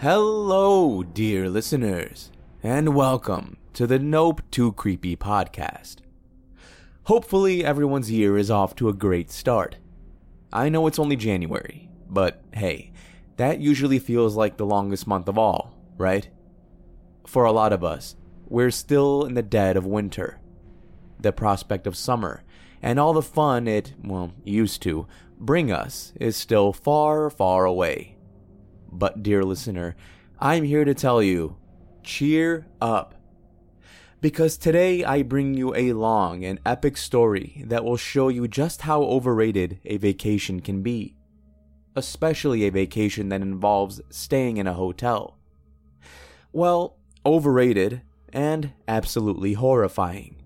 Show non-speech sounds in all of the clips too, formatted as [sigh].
Hello, dear listeners, and welcome to the Nope Too Creepy podcast. Hopefully, everyone's year is off to a great start. I know it's only January, but hey, that usually feels like the longest month of all, right? For a lot of us, we're still in the dead of winter. The prospect of summer and all the fun it, well, used to bring us is still far, far away. But, dear listener, I'm here to tell you cheer up. Because today I bring you a long and epic story that will show you just how overrated a vacation can be. Especially a vacation that involves staying in a hotel. Well, overrated and absolutely horrifying.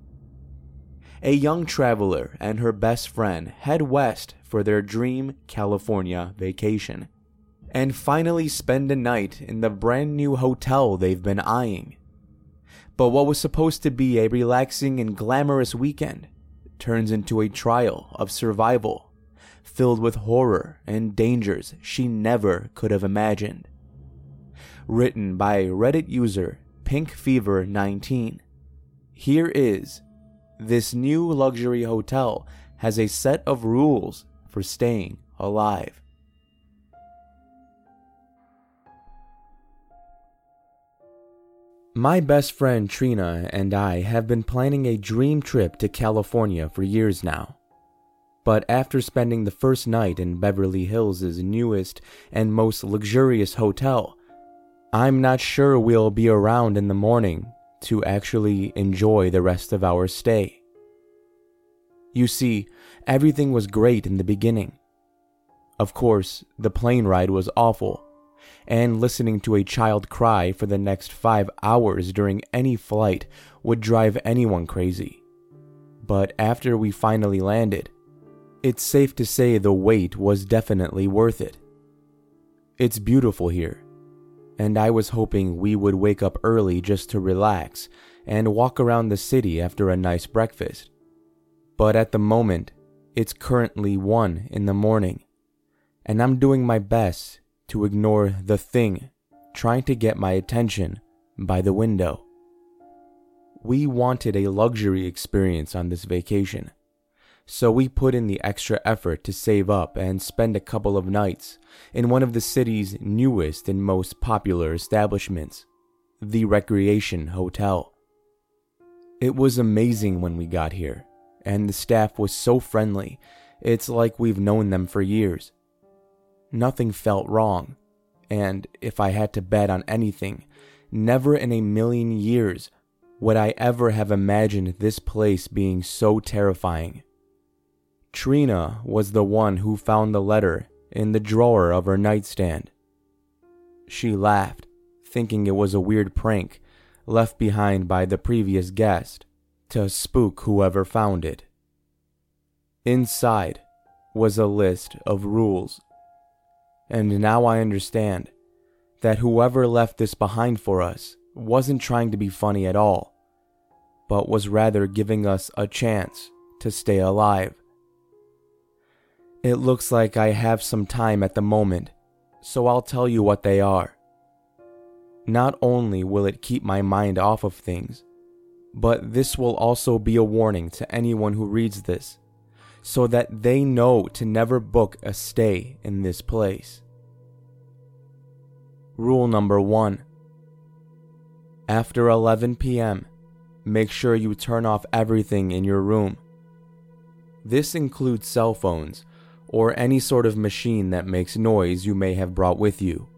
A young traveler and her best friend head west for their dream California vacation and finally spend a night in the brand new hotel they've been eyeing. But what was supposed to be a relaxing and glamorous weekend turns into a trial of survival, filled with horror and dangers she never could have imagined. Written by Reddit user Pink Fever 19. Here is this new luxury hotel has a set of rules for staying alive. My best friend Trina and I have been planning a dream trip to California for years now. But after spending the first night in Beverly Hills' newest and most luxurious hotel, I'm not sure we'll be around in the morning to actually enjoy the rest of our stay. You see, everything was great in the beginning. Of course, the plane ride was awful and listening to a child cry for the next five hours during any flight would drive anyone crazy. But after we finally landed, it's safe to say the wait was definitely worth it. It's beautiful here, and I was hoping we would wake up early just to relax and walk around the city after a nice breakfast. But at the moment, it's currently 1 in the morning, and I'm doing my best to ignore the thing trying to get my attention by the window. We wanted a luxury experience on this vacation, so we put in the extra effort to save up and spend a couple of nights in one of the city's newest and most popular establishments, the Recreation Hotel. It was amazing when we got here, and the staff was so friendly, it's like we've known them for years. Nothing felt wrong. And if I had to bet on anything, never in a million years would I ever have imagined this place being so terrifying. Trina was the one who found the letter in the drawer of her nightstand. She laughed, thinking it was a weird prank left behind by the previous guest to spook whoever found it. Inside was a list of rules and now I understand that whoever left this behind for us wasn't trying to be funny at all, but was rather giving us a chance to stay alive. It looks like I have some time at the moment, so I'll tell you what they are. Not only will it keep my mind off of things, but this will also be a warning to anyone who reads this so that they know to never book a stay in this place. Rule number one After 11 p.m., make sure you turn off everything in your room. This includes cell phones or any sort of machine that makes noise you may have brought with you.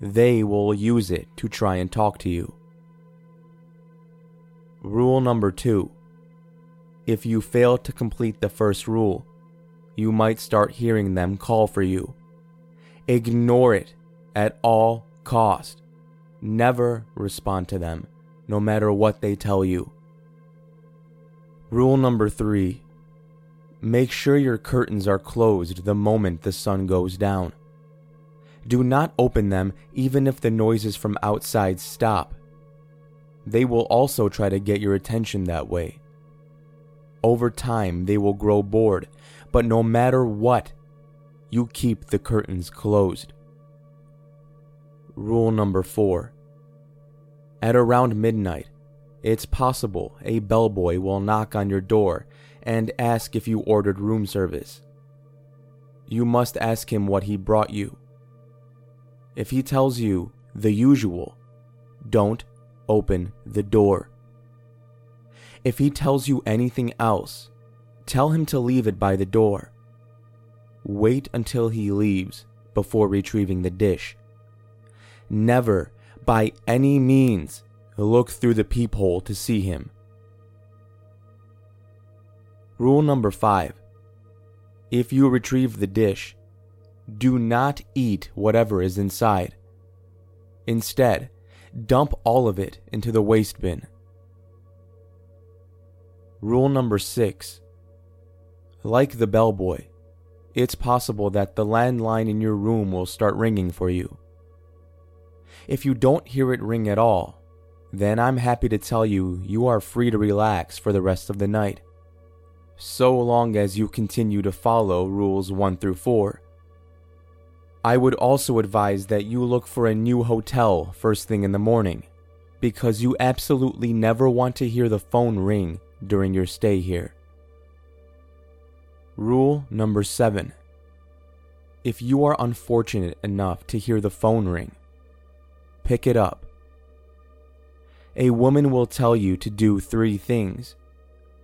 They will use it to try and talk to you. Rule number two if you fail to complete the first rule, you might start hearing them call for you. Ignore it at all cost. Never respond to them, no matter what they tell you. Rule number three make sure your curtains are closed the moment the sun goes down. Do not open them even if the noises from outside stop. They will also try to get your attention that way. Over time, they will grow bored, but no matter what, you keep the curtains closed. Rule number 4 At around midnight, it's possible a bellboy will knock on your door and ask if you ordered room service. You must ask him what he brought you. If he tells you the usual, don't open the door. If he tells you anything else, tell him to leave it by the door. Wait until he leaves before retrieving the dish. Never, by any means, look through the peephole to see him. Rule number five if you retrieve the dish, do not eat whatever is inside. Instead, dump all of it into the waste bin. Rule number six Like the bellboy, it's possible that the landline in your room will start ringing for you. If you don't hear it ring at all, then I'm happy to tell you you are free to relax for the rest of the night. So long as you continue to follow rules 1 through 4. I would also advise that you look for a new hotel first thing in the morning, because you absolutely never want to hear the phone ring during your stay here. Rule number 7 If you are unfortunate enough to hear the phone ring, pick it up. A woman will tell you to do three things.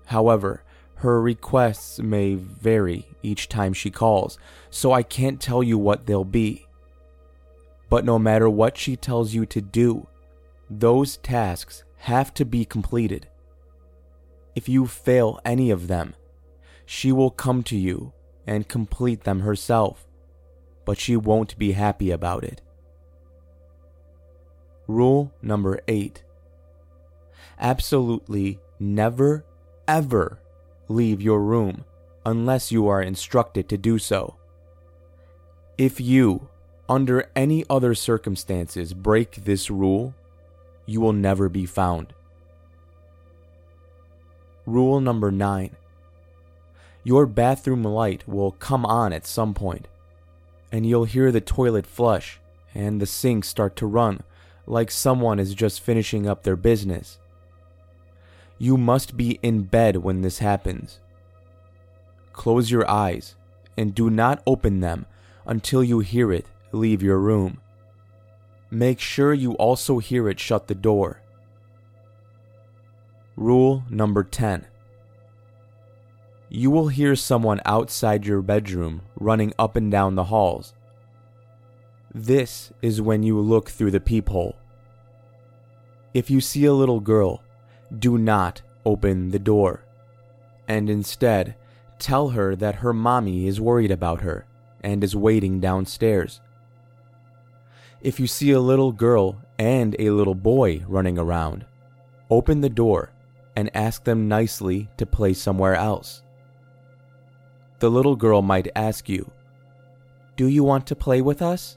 However, her requests may vary each time she calls, so I can't tell you what they'll be. But no matter what she tells you to do, those tasks have to be completed. If you fail any of them, she will come to you and complete them herself, but she won't be happy about it. Rule number eight absolutely never, ever leave your room unless you are instructed to do so. If you, under any other circumstances, break this rule, you will never be found. Rule number 9 Your bathroom light will come on at some point, and you'll hear the toilet flush and the sink start to run like someone is just finishing up their business. You must be in bed when this happens. Close your eyes and do not open them until you hear it leave your room. Make sure you also hear it shut the door. Rule number 10 You will hear someone outside your bedroom running up and down the halls. This is when you look through the peephole. If you see a little girl, do not open the door, and instead tell her that her mommy is worried about her and is waiting downstairs. If you see a little girl and a little boy running around, open the door and ask them nicely to play somewhere else. The little girl might ask you, Do you want to play with us?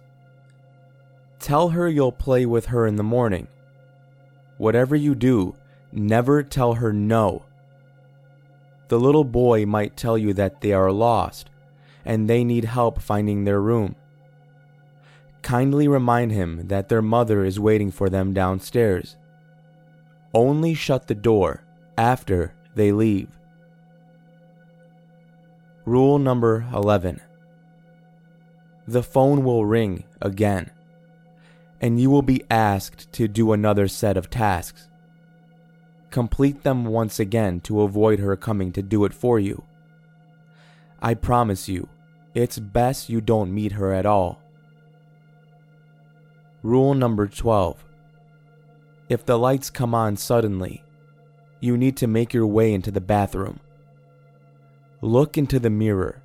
Tell her you'll play with her in the morning. Whatever you do, Never tell her no. The little boy might tell you that they are lost and they need help finding their room. Kindly remind him that their mother is waiting for them downstairs. Only shut the door after they leave. Rule number 11 The phone will ring again, and you will be asked to do another set of tasks. Complete them once again to avoid her coming to do it for you. I promise you, it's best you don't meet her at all. Rule number 12 If the lights come on suddenly, you need to make your way into the bathroom. Look into the mirror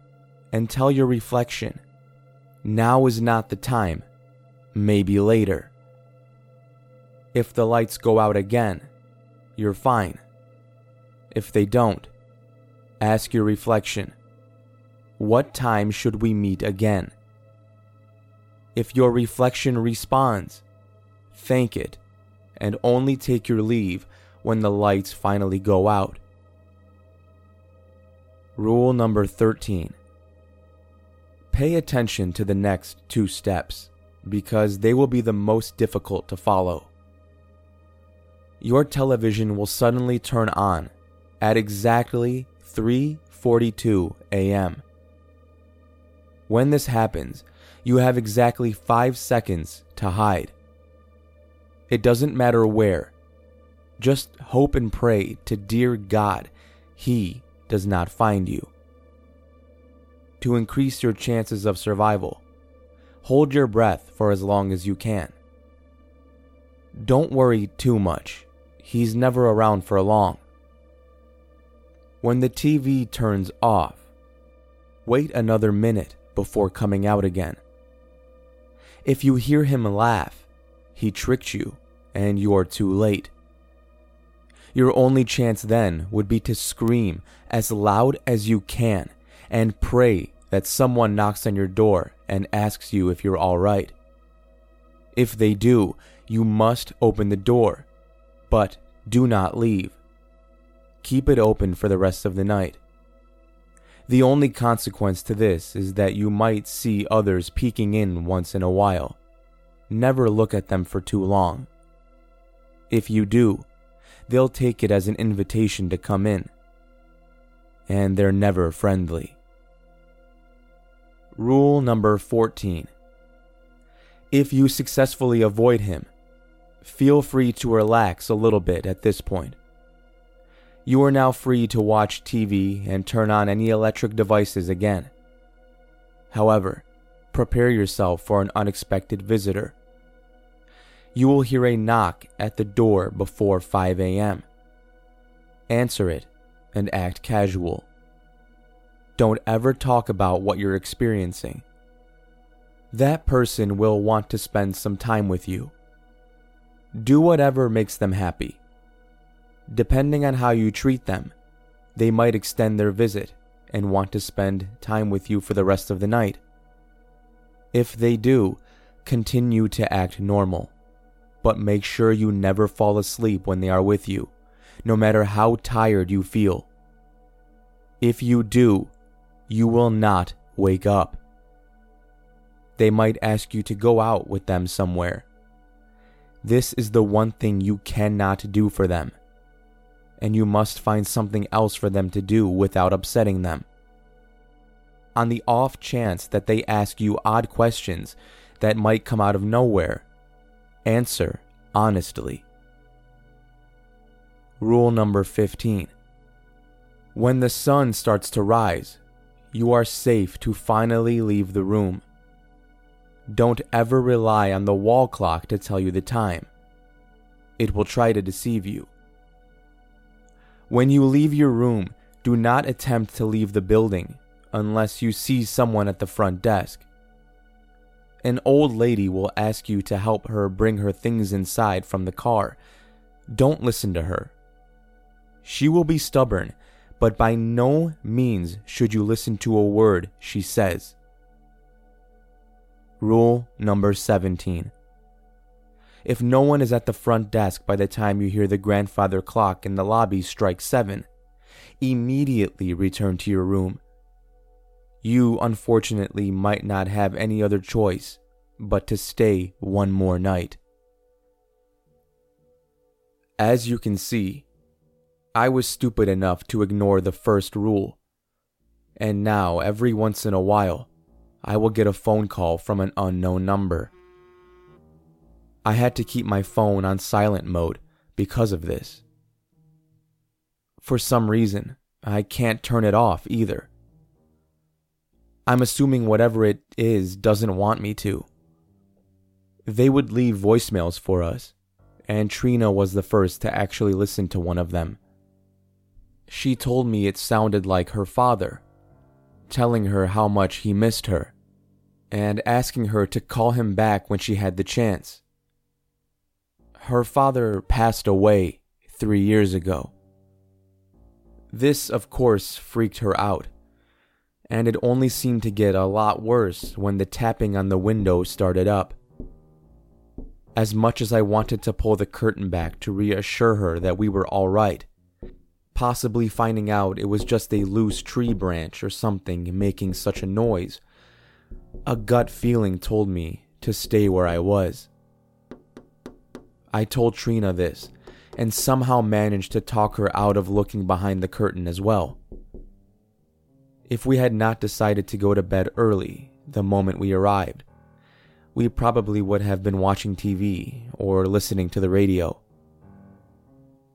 and tell your reflection, now is not the time, maybe later. If the lights go out again, you're fine. If they don't, ask your reflection What time should we meet again? If your reflection responds, thank it and only take your leave when the lights finally go out. Rule number 13 Pay attention to the next two steps because they will be the most difficult to follow. Your television will suddenly turn on at exactly 3:42 a.m. When this happens, you have exactly 5 seconds to hide. It doesn't matter where. Just hope and pray to dear God he does not find you. To increase your chances of survival, hold your breath for as long as you can. Don't worry too much, he's never around for long. When the TV turns off, wait another minute before coming out again. If you hear him laugh, he tricked you and you are too late. Your only chance then would be to scream as loud as you can and pray that someone knocks on your door and asks you if you're alright. If they do, you must open the door, but do not leave. Keep it open for the rest of the night. The only consequence to this is that you might see others peeking in once in a while. Never look at them for too long. If you do, they'll take it as an invitation to come in. And they're never friendly. Rule number 14 If you successfully avoid him, feel free to relax a little bit at this point. You are now free to watch TV and turn on any electric devices again. However, prepare yourself for an unexpected visitor you will hear a knock at the door before 5 a.m. Answer it and act casual. Don't ever talk about what you're experiencing. That person will want to spend some time with you. Do whatever makes them happy. Depending on how you treat them, they might extend their visit and want to spend time with you for the rest of the night. If they do, continue to act normal but make sure you never fall asleep when they are with you, no matter how tired you feel. If you do, you will not wake up. They might ask you to go out with them somewhere. This is the one thing you cannot do for them, and you must find something else for them to do without upsetting them. On the off chance that they ask you odd questions that might come out of nowhere, Answer honestly. Rule number 15 When the sun starts to rise, you are safe to finally leave the room. Don't ever rely on the wall clock to tell you the time. It will try to deceive you. When you leave your room, do not attempt to leave the building unless you see someone at the front desk. An old lady will ask you to help her bring her things inside from the car. Don't listen to her. She will be stubborn, but by no means should you listen to a word she says. Rule number 17. If no one is at the front desk by the time you hear the grandfather clock in the lobby strike 7, immediately return to your room you unfortunately might not have any other choice but to stay one more night. As you can see, I was stupid enough to ignore the first rule, and now every once in a while, I will get a phone call from an unknown number. I had to keep my phone on silent mode because of this. For some reason, I can't turn it off either. I'm assuming whatever it is doesn't want me to. They would leave voicemails for us, and Trina was the first to actually listen to one of them. She told me it sounded like her father, telling her how much he missed her, and asking her to call him back when she had the chance. Her father passed away three years ago. This, of course, freaked her out and it only seemed to get a lot worse when the tapping on the window started up. As much as I wanted to pull the curtain back to reassure her that we were all right, possibly finding out it was just a loose tree branch or something making such a noise, a gut feeling told me to stay where I was. I told Trina this and somehow managed to talk her out of looking behind the curtain as well. If we had not decided to go to bed early the moment we arrived, we probably would have been watching TV or listening to the radio.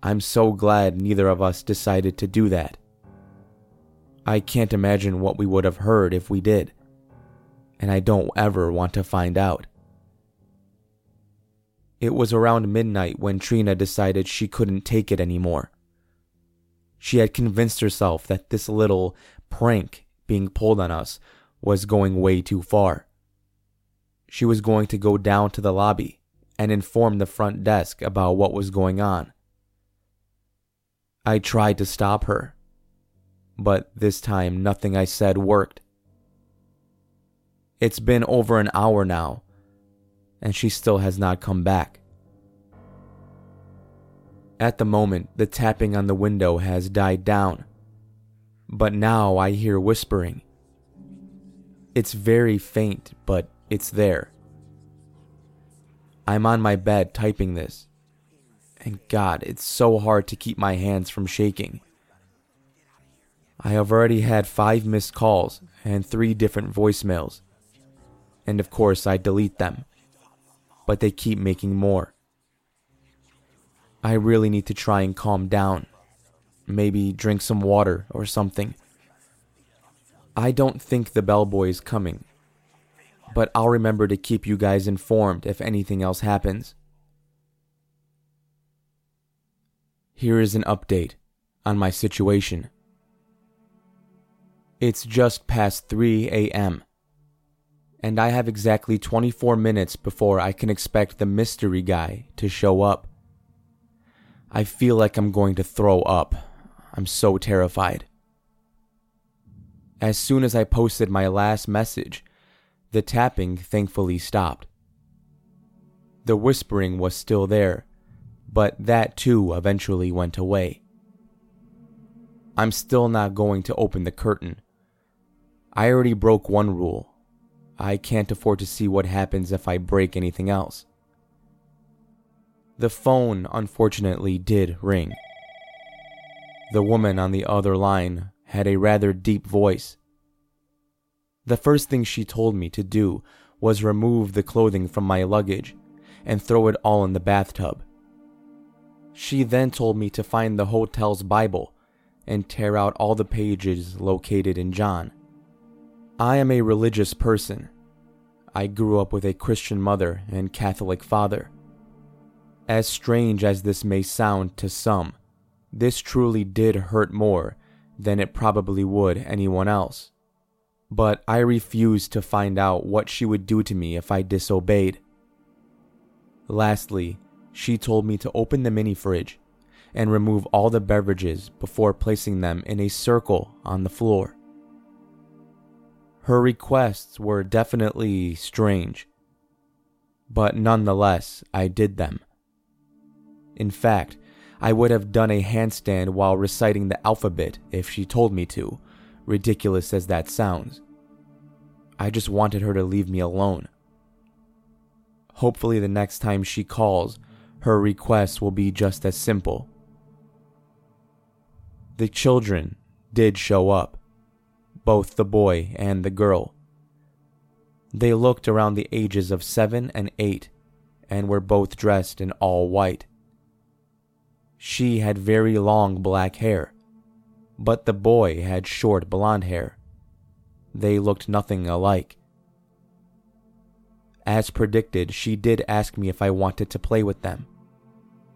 I'm so glad neither of us decided to do that. I can't imagine what we would have heard if we did, and I don't ever want to find out. It was around midnight when Trina decided she couldn't take it anymore. She had convinced herself that this little prank being pulled on us was going way too far. She was going to go down to the lobby and inform the front desk about what was going on. I tried to stop her, but this time nothing I said worked. It's been over an hour now, and she still has not come back. At the moment, the tapping on the window has died down, but now I hear whispering. It's very faint, but it's there. I'm on my bed typing this, and God, it's so hard to keep my hands from shaking. I have already had five missed calls and three different voicemails, and of course, I delete them, but they keep making more. I really need to try and calm down maybe drink some water or something. I don't think the bellboy is coming, but I'll remember to keep you guys informed if anything else happens. Here is an update on my situation. It's just past 3 a.m., and I have exactly 24 minutes before I can expect the mystery guy to show up. I feel like I'm going to throw up. I'm so terrified. As soon as I posted my last message, the tapping thankfully stopped. The whispering was still there, but that too eventually went away. I'm still not going to open the curtain. I already broke one rule. I can't afford to see what happens if I break anything else. The phone unfortunately did ring. The woman on the other line had a rather deep voice. The first thing she told me to do was remove the clothing from my luggage and throw it all in the bathtub. She then told me to find the hotel's Bible and tear out all the pages located in John. I am a religious person. I grew up with a Christian mother and Catholic father. As strange as this may sound to some, this truly did hurt more than it probably would anyone else. But I refused to find out what she would do to me if I disobeyed. Lastly, she told me to open the mini fridge and remove all the beverages before placing them in a circle on the floor. Her requests were definitely strange, but nonetheless, I did them. In fact, I would have done a handstand while reciting the alphabet if she told me to, ridiculous as that sounds. I just wanted her to leave me alone. Hopefully, the next time she calls, her request will be just as simple. The children did show up, both the boy and the girl. They looked around the ages of seven and eight and were both dressed in all white. She had very long black hair, but the boy had short blonde hair. They looked nothing alike. As predicted, she did ask me if I wanted to play with them,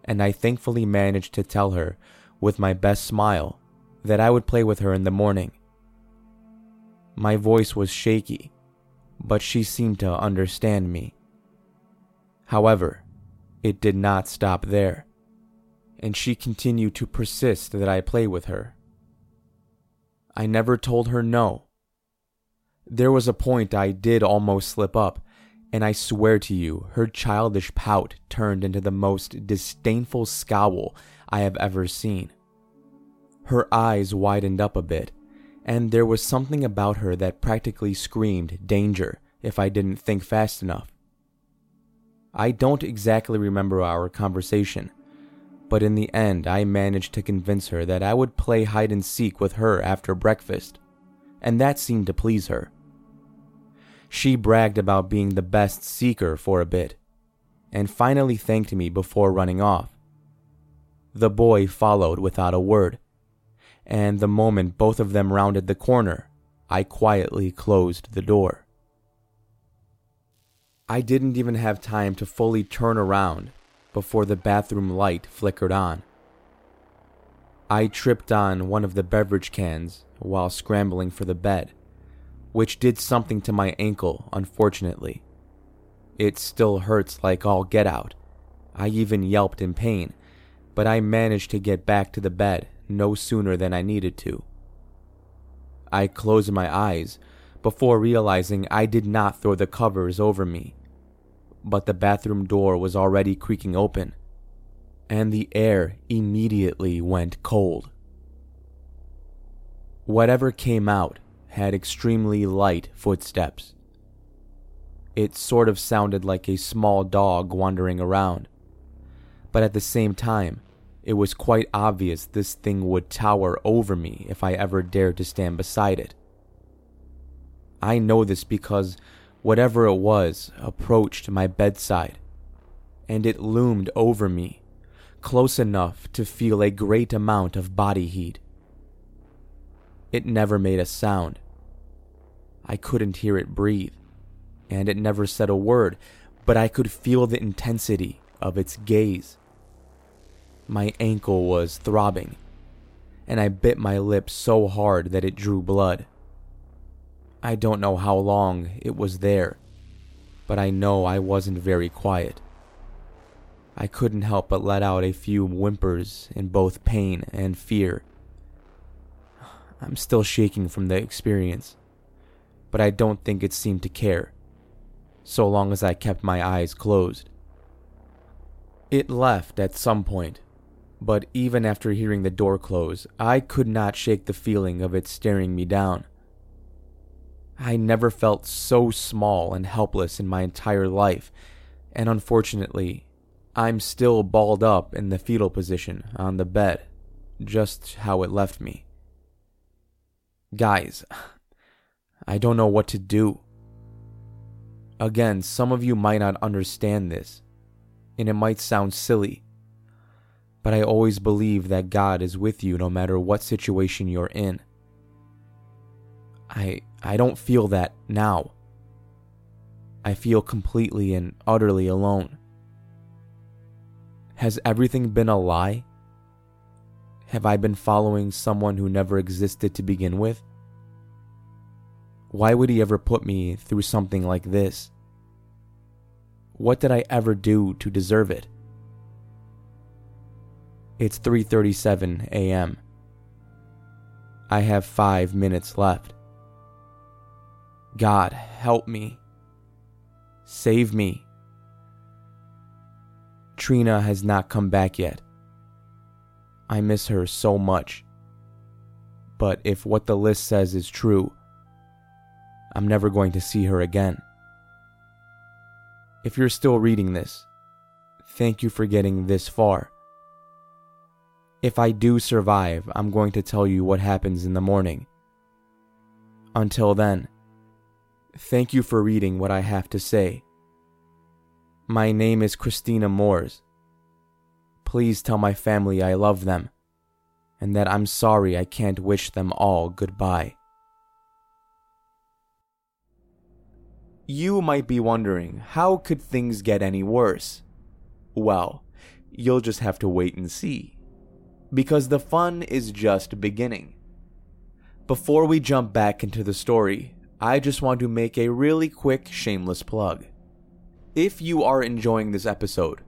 and I thankfully managed to tell her, with my best smile, that I would play with her in the morning. My voice was shaky, but she seemed to understand me. However, it did not stop there and she continued to persist that I play with her. I never told her no. There was a point I did almost slip up, and I swear to you, her childish pout turned into the most disdainful scowl I have ever seen. Her eyes widened up a bit, and there was something about her that practically screamed danger if I didn't think fast enough. I don't exactly remember our conversation, but in the end, I managed to convince her that I would play hide and seek with her after breakfast, and that seemed to please her. She bragged about being the best seeker for a bit, and finally thanked me before running off. The boy followed without a word, and the moment both of them rounded the corner, I quietly closed the door. I didn't even have time to fully turn around before the bathroom light flickered on. I tripped on one of the beverage cans while scrambling for the bed, which did something to my ankle, unfortunately. It still hurts like all get out. I even yelped in pain, but I managed to get back to the bed no sooner than I needed to. I closed my eyes before realizing I did not throw the covers over me, but the bathroom door was already creaking open, and the air immediately went cold. Whatever came out had extremely light footsteps. It sort of sounded like a small dog wandering around, but at the same time, it was quite obvious this thing would tower over me if I ever dared to stand beside it. I know this because whatever it was approached my bedside, and it loomed over me, close enough to feel a great amount of body heat. It never made a sound. I couldn't hear it breathe, and it never said a word, but I could feel the intensity of its gaze. My ankle was throbbing, and I bit my lip so hard that it drew blood. I don't know how long it was there, but I know I wasn't very quiet. I couldn't help but let out a few whimpers in both pain and fear. I'm still shaking from the experience, but I don't think it seemed to care, so long as I kept my eyes closed. It left at some point, but even after hearing the door close, I could not shake the feeling of it staring me down. I never felt so small and helpless in my entire life, and unfortunately, I'm still balled up in the fetal position on the bed, just how it left me. Guys, I don't know what to do. Again, some of you might not understand this, and it might sound silly, but I always believe that God is with you no matter what situation you're in. I I don't feel that now. I feel completely and utterly alone. Has everything been a lie? Have I been following someone who never existed to begin with? Why would he ever put me through something like this? What did I ever do to deserve it? It's 3:37 a.m. I have 5 minutes left. God, help me. Save me. Trina has not come back yet. I miss her so much. But if what the list says is true, I'm never going to see her again. If you're still reading this, thank you for getting this far. If I do survive, I'm going to tell you what happens in the morning. Until then, thank you for reading what I have to say. My name is Christina Moores. Please tell my family I love them and that I'm sorry I can't wish them all goodbye. You might be wondering, how could things get any worse? Well, you'll just have to wait and see because the fun is just beginning. Before we jump back into the story, I just want to make a really quick shameless plug. If you are enjoying this episode,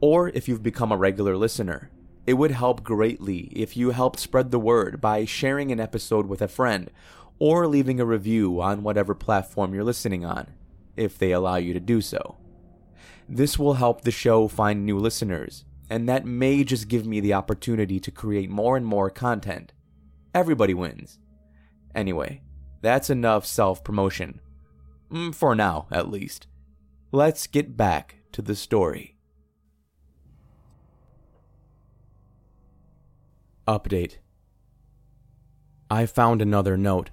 or if you've become a regular listener, it would help greatly if you helped spread the word by sharing an episode with a friend or leaving a review on whatever platform you're listening on, if they allow you to do so. This will help the show find new listeners and that may just give me the opportunity to create more and more content. Everybody wins. Anyway, that's enough self promotion. Mm, for now, at least. Let's get back to the story. Update I found another note.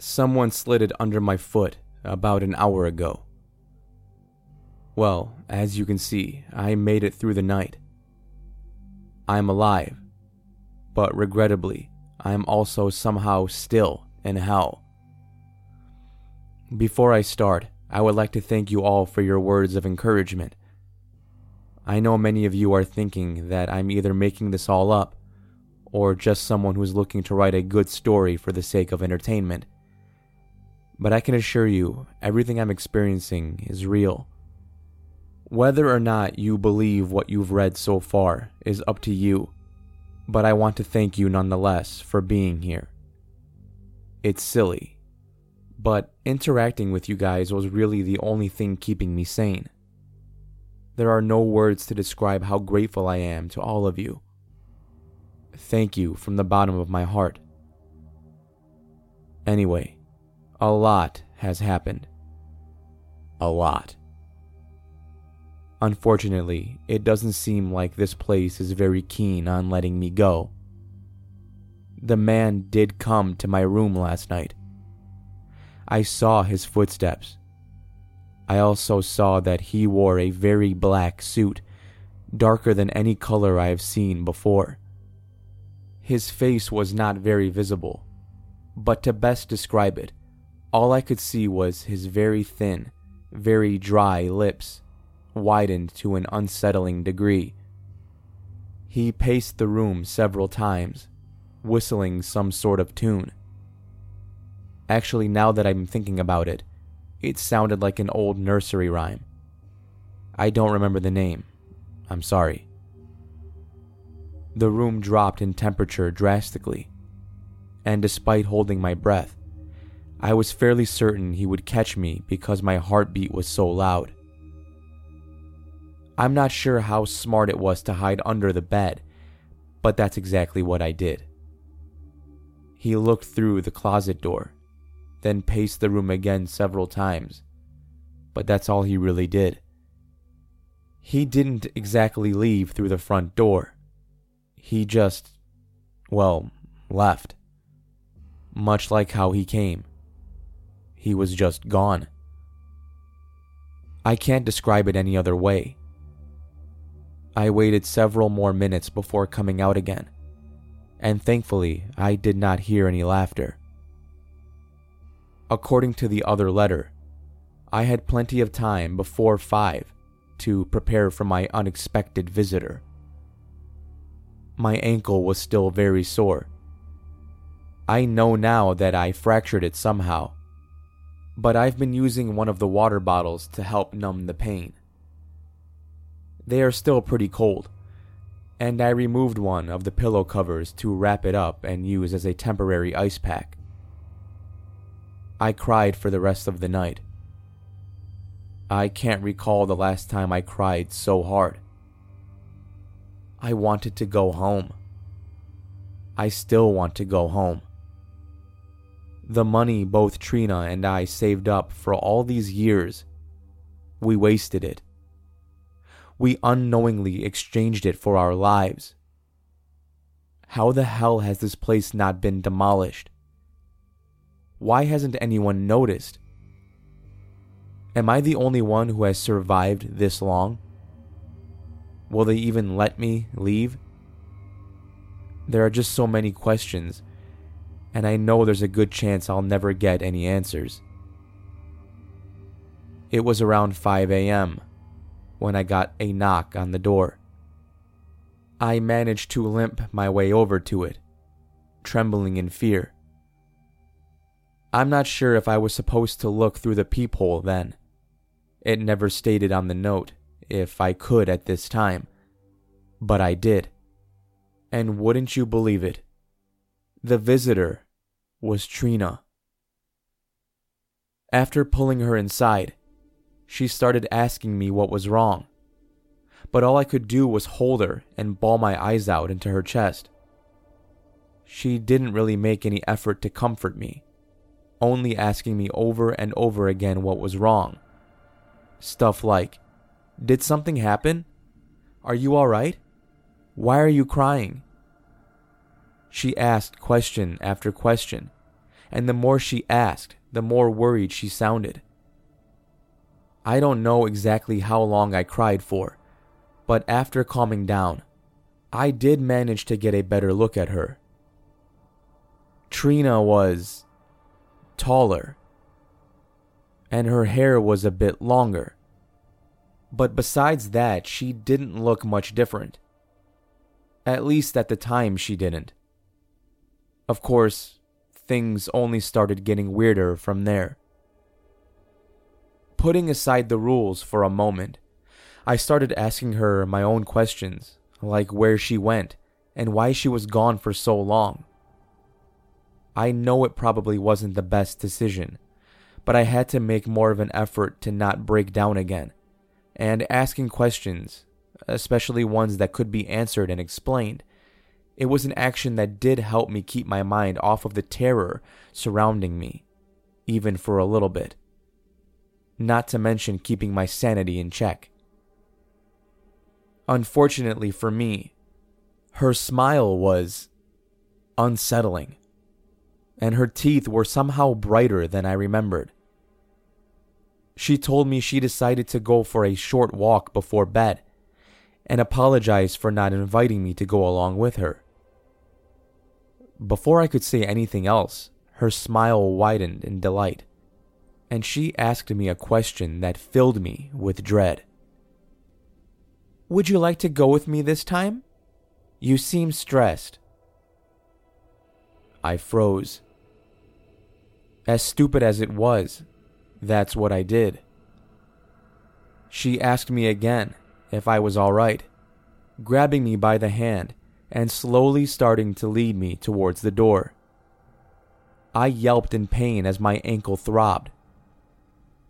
Someone slid it under my foot about an hour ago. Well, as you can see, I made it through the night. I am alive, but regrettably, I am also somehow still in hell. Before I start, I would like to thank you all for your words of encouragement. I know many of you are thinking that I'm either making this all up or just someone who's looking to write a good story for the sake of entertainment. But I can assure you, everything I'm experiencing is real. Whether or not you believe what you've read so far is up to you, but I want to thank you nonetheless for being here. It's silly, but interacting with you guys was really the only thing keeping me sane. There are no words to describe how grateful I am to all of you. Thank you from the bottom of my heart. Anyway, a lot has happened. A lot. Unfortunately, it doesn't seem like this place is very keen on letting me go. The man did come to my room last night. I saw his footsteps. I also saw that he wore a very black suit, darker than any color I have seen before. His face was not very visible, but to best describe it, all I could see was his very thin, very dry lips widened to an unsettling degree. He paced the room several times, whistling some sort of tune. Actually, now that I'm thinking about it, it sounded like an old nursery rhyme. I don't remember the name. I'm sorry. The room dropped in temperature drastically, and despite holding my breath, I was fairly certain he would catch me because my heartbeat was so loud. I'm not sure how smart it was to hide under the bed, but that's exactly what I did. He looked through the closet door, then paced the room again several times, but that's all he really did. He didn't exactly leave through the front door. He just, well, left. Much like how he came. He was just gone. I can't describe it any other way. I waited several more minutes before coming out again, and thankfully I did not hear any laughter. According to the other letter, I had plenty of time before 5 to prepare for my unexpected visitor. My ankle was still very sore. I know now that I fractured it somehow, but I've been using one of the water bottles to help numb the pain. They are still pretty cold, and I removed one of the pillow covers to wrap it up and use as a temporary ice pack. I cried for the rest of the night. I can't recall the last time I cried so hard. I wanted to go home. I still want to go home. The money both Trina and I saved up for all these years, we wasted it we unknowingly exchanged it for our lives. How the hell has this place not been demolished? Why hasn't anyone noticed? Am I the only one who has survived this long? Will they even let me leave? There are just so many questions, and I know there's a good chance I'll never get any answers. It was around 5 a.m when I got a knock on the door. I managed to limp my way over to it, trembling in fear. I'm not sure if I was supposed to look through the peephole then. It never stated on the note if I could at this time, but I did. And wouldn't you believe it? The visitor was Trina. After pulling her inside, she started asking me what was wrong. But all I could do was hold her and bawl my eyes out into her chest. She didn't really make any effort to comfort me, only asking me over and over again what was wrong. Stuff like, Did something happen? Are you alright? Why are you crying? She asked question after question, and the more she asked, the more worried she sounded. I don't know exactly how long I cried for, but after calming down, I did manage to get a better look at her. Trina was taller, and her hair was a bit longer. But besides that, she didn't look much different. At least at the time, she didn't. Of course, things only started getting weirder from there. Putting aside the rules for a moment, I started asking her my own questions, like where she went and why she was gone for so long. I know it probably wasn't the best decision, but I had to make more of an effort to not break down again. And asking questions, especially ones that could be answered and explained, it was an action that did help me keep my mind off of the terror surrounding me, even for a little bit. Not to mention keeping my sanity in check. Unfortunately for me, her smile was unsettling and her teeth were somehow brighter than I remembered. She told me she decided to go for a short walk before bed and apologized for not inviting me to go along with her. Before I could say anything else, her smile widened in delight, and she asked me a question that filled me with dread. Would you like to go with me this time? You seem stressed. I froze. As stupid as it was, that's what I did. She asked me again if I was all right, grabbing me by the hand and slowly starting to lead me towards the door. I yelped in pain as my ankle throbbed.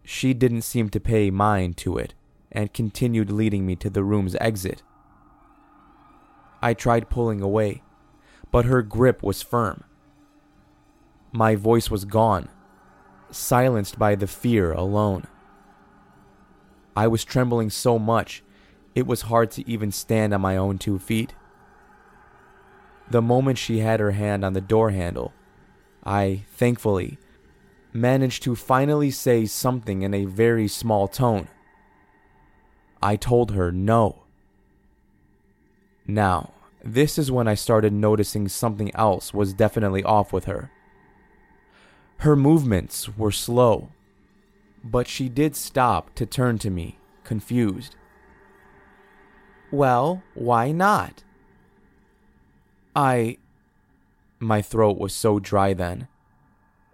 She didn't seem to pay mind to it and continued leading me to the room's exit. I tried pulling away, but her grip was firm. My voice was gone, silenced by the fear alone. I was trembling so much, it was hard to even stand on my own two feet. The moment she had her hand on the door handle, I, thankfully, managed to finally say something in a very small tone. I told her no. Now, this is when I started noticing something else was definitely off with her. Her movements were slow, but she did stop to turn to me, confused. Well, why not? I. My throat was so dry then.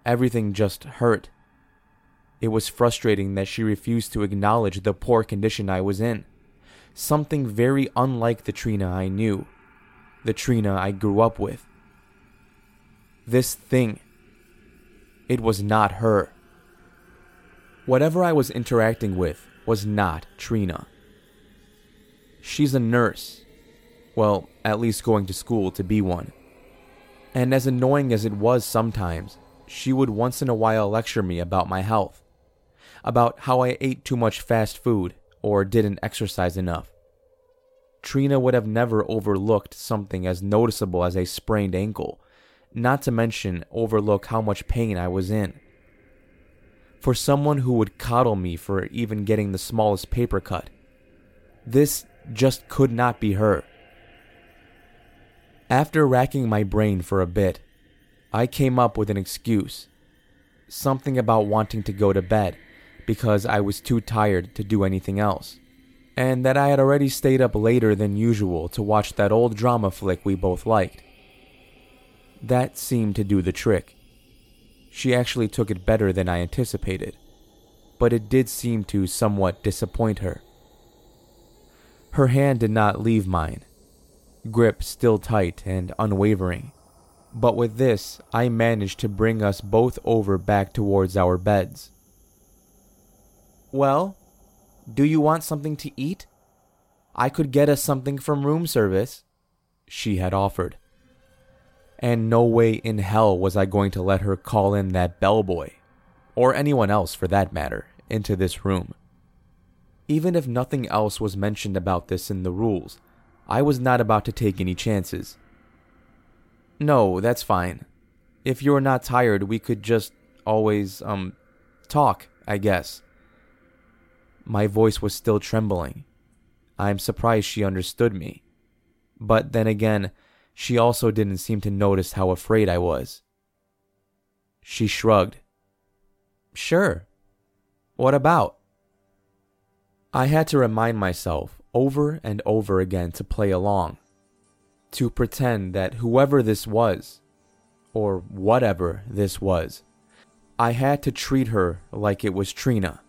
Everything just hurt. It was frustrating that she refused to acknowledge the poor condition I was in. Something very unlike the Trina I knew, the Trina I grew up with. This thing it was not her. Whatever I was interacting with was not Trina. She's a nurse. Well, at least going to school to be one. And as annoying as it was sometimes, she would once in a while lecture me about my health, about how I ate too much fast food or didn't exercise enough. Trina would have never overlooked something as noticeable as a sprained ankle not to mention overlook how much pain I was in. For someone who would coddle me for even getting the smallest paper cut, this just could not be her. After racking my brain for a bit, I came up with an excuse. Something about wanting to go to bed because I was too tired to do anything else, and that I had already stayed up later than usual to watch that old drama flick we both liked. That seemed to do the trick. She actually took it better than I anticipated, but it did seem to somewhat disappoint her. Her hand did not leave mine, grip still tight and unwavering. But with this, I managed to bring us both over back towards our beds. Well, do you want something to eat? I could get us something from room service, she had offered and no way in hell was I going to let her call in that bellboy, or anyone else for that matter, into this room. Even if nothing else was mentioned about this in the rules, I was not about to take any chances. No, that's fine. If you're not tired, we could just always, um, talk, I guess. My voice was still trembling. I'm surprised she understood me. But then again, she also didn't seem to notice how afraid I was. She shrugged. Sure. What about? I had to remind myself over and over again to play along, to pretend that whoever this was, or whatever this was, I had to treat her like it was Trina.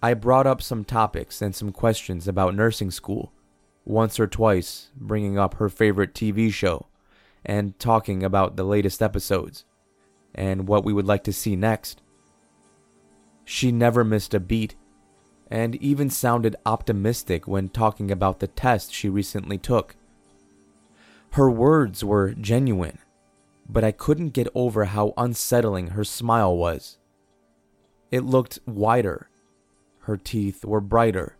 I brought up some topics and some questions about nursing school, once or twice bringing up her favorite TV show and talking about the latest episodes and what we would like to see next. She never missed a beat and even sounded optimistic when talking about the test she recently took. Her words were genuine, but I couldn't get over how unsettling her smile was. It looked wider her teeth were brighter.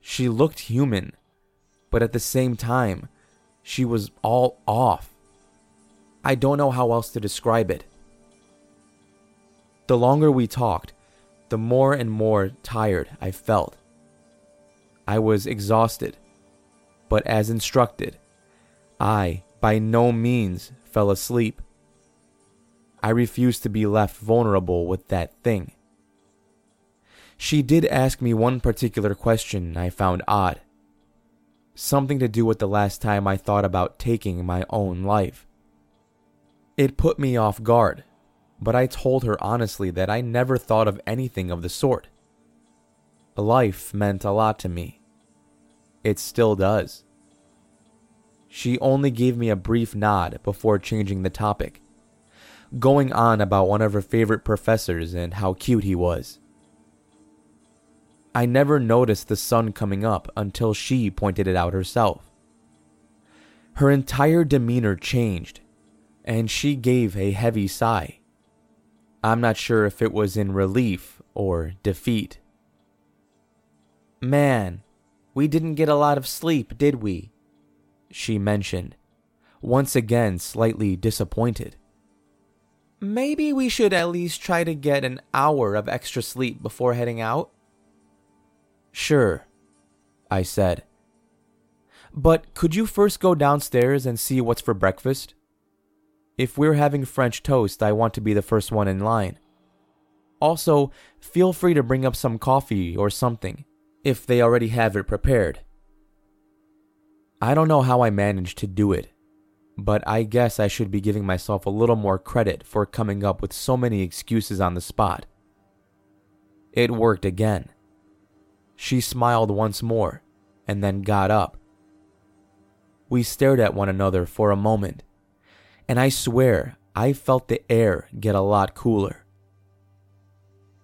She looked human, but at the same time, she was all off. I don't know how else to describe it. The longer we talked, the more and more tired I felt. I was exhausted, but as instructed, I by no means fell asleep. I refused to be left vulnerable with that thing. She did ask me one particular question I found odd. Something to do with the last time I thought about taking my own life. It put me off guard, but I told her honestly that I never thought of anything of the sort. Life meant a lot to me. It still does. She only gave me a brief nod before changing the topic, going on about one of her favorite professors and how cute he was. I never noticed the sun coming up until she pointed it out herself. Her entire demeanor changed, and she gave a heavy sigh. I'm not sure if it was in relief or defeat. Man, we didn't get a lot of sleep, did we? She mentioned, once again slightly disappointed. Maybe we should at least try to get an hour of extra sleep before heading out. Sure, I said. But could you first go downstairs and see what's for breakfast? If we're having French toast, I want to be the first one in line. Also, feel free to bring up some coffee or something, if they already have it prepared. I don't know how I managed to do it, but I guess I should be giving myself a little more credit for coming up with so many excuses on the spot. It worked again. She smiled once more and then got up. We stared at one another for a moment, and I swear I felt the air get a lot cooler.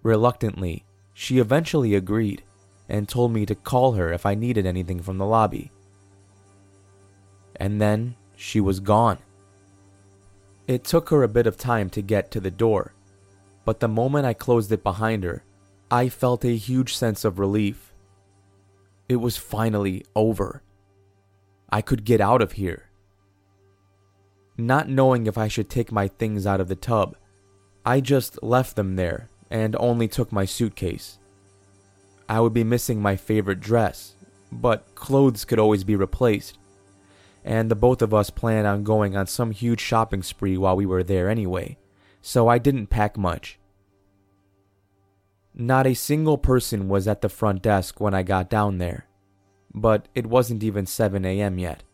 Reluctantly, she eventually agreed and told me to call her if I needed anything from the lobby. And then she was gone. It took her a bit of time to get to the door, but the moment I closed it behind her, I felt a huge sense of relief. It was finally over. I could get out of here. Not knowing if I should take my things out of the tub, I just left them there and only took my suitcase. I would be missing my favorite dress, but clothes could always be replaced. And the both of us planned on going on some huge shopping spree while we were there anyway, so I didn't pack much. Not a single person was at the front desk when I got down there, but it wasn't even 7 a.m. yet.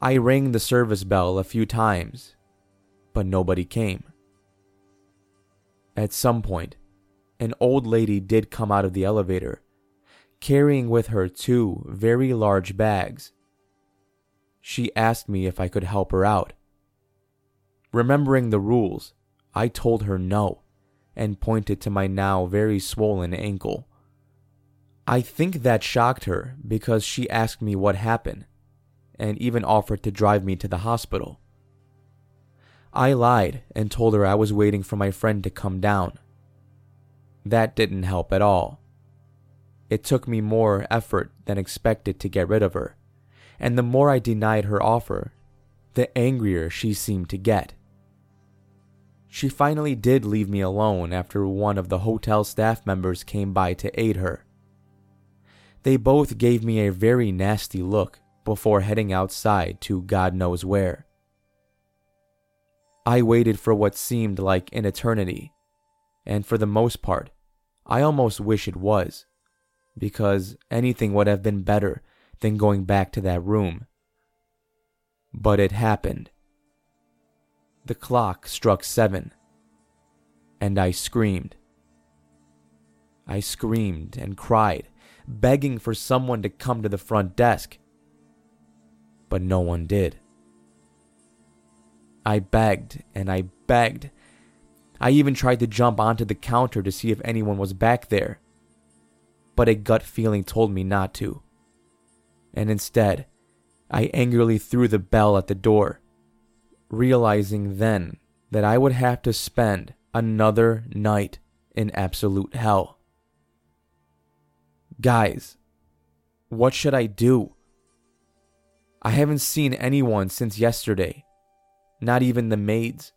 I rang the service bell a few times, but nobody came. At some point, an old lady did come out of the elevator, carrying with her two very large bags. She asked me if I could help her out. Remembering the rules, I told her no and pointed to my now very swollen ankle. I think that shocked her because she asked me what happened and even offered to drive me to the hospital. I lied and told her I was waiting for my friend to come down. That didn't help at all. It took me more effort than expected to get rid of her, and the more I denied her offer, the angrier she seemed to get. She finally did leave me alone after one of the hotel staff members came by to aid her. They both gave me a very nasty look before heading outside to God knows where. I waited for what seemed like an eternity, and for the most part, I almost wish it was, because anything would have been better than going back to that room. But it happened. The clock struck seven, and I screamed. I screamed and cried, begging for someone to come to the front desk. But no one did. I begged and I begged. I even tried to jump onto the counter to see if anyone was back there. But a gut feeling told me not to. And instead, I angrily threw the bell at the door, realizing then that I would have to spend another night in absolute hell. Guys, what should I do? I haven't seen anyone since yesterday, not even the maids.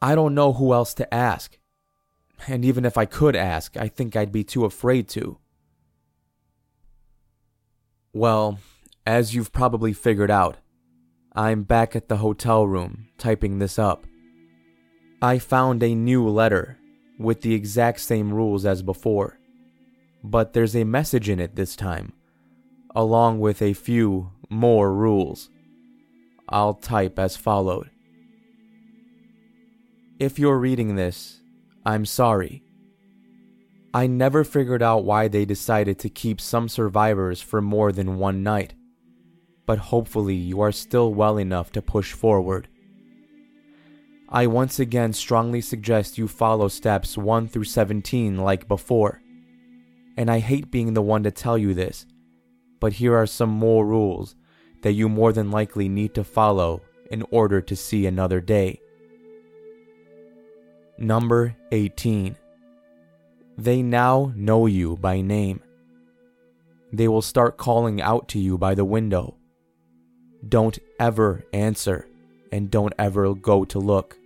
I don't know who else to ask. And even if I could ask, I think I'd be too afraid to. Well, as you've probably figured out, I'm back at the hotel room typing this up. I found a new letter with the exact same rules as before, but there's a message in it this time, along with a few more rules. I'll type as followed. If you're reading this, I'm sorry. I never figured out why they decided to keep some survivors for more than one night, but hopefully you are still well enough to push forward. I once again strongly suggest you follow steps 1 through 17 like before. And I hate being the one to tell you this, but here are some more rules that you more than likely need to follow in order to see another day. Number 18. They now know you by name. They will start calling out to you by the window. Don't ever answer and don't ever go to look.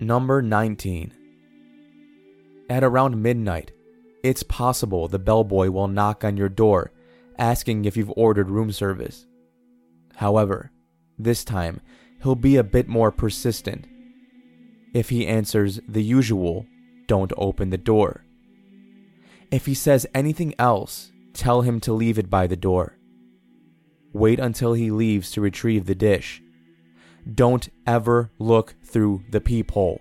Number 19. At around midnight, it's possible the bellboy will knock on your door asking if you've ordered room service. However, this time he'll be a bit more persistent. If he answers the usual, don't open the door. If he says anything else, tell him to leave it by the door. Wait until he leaves to retrieve the dish. Don't ever look through the peephole.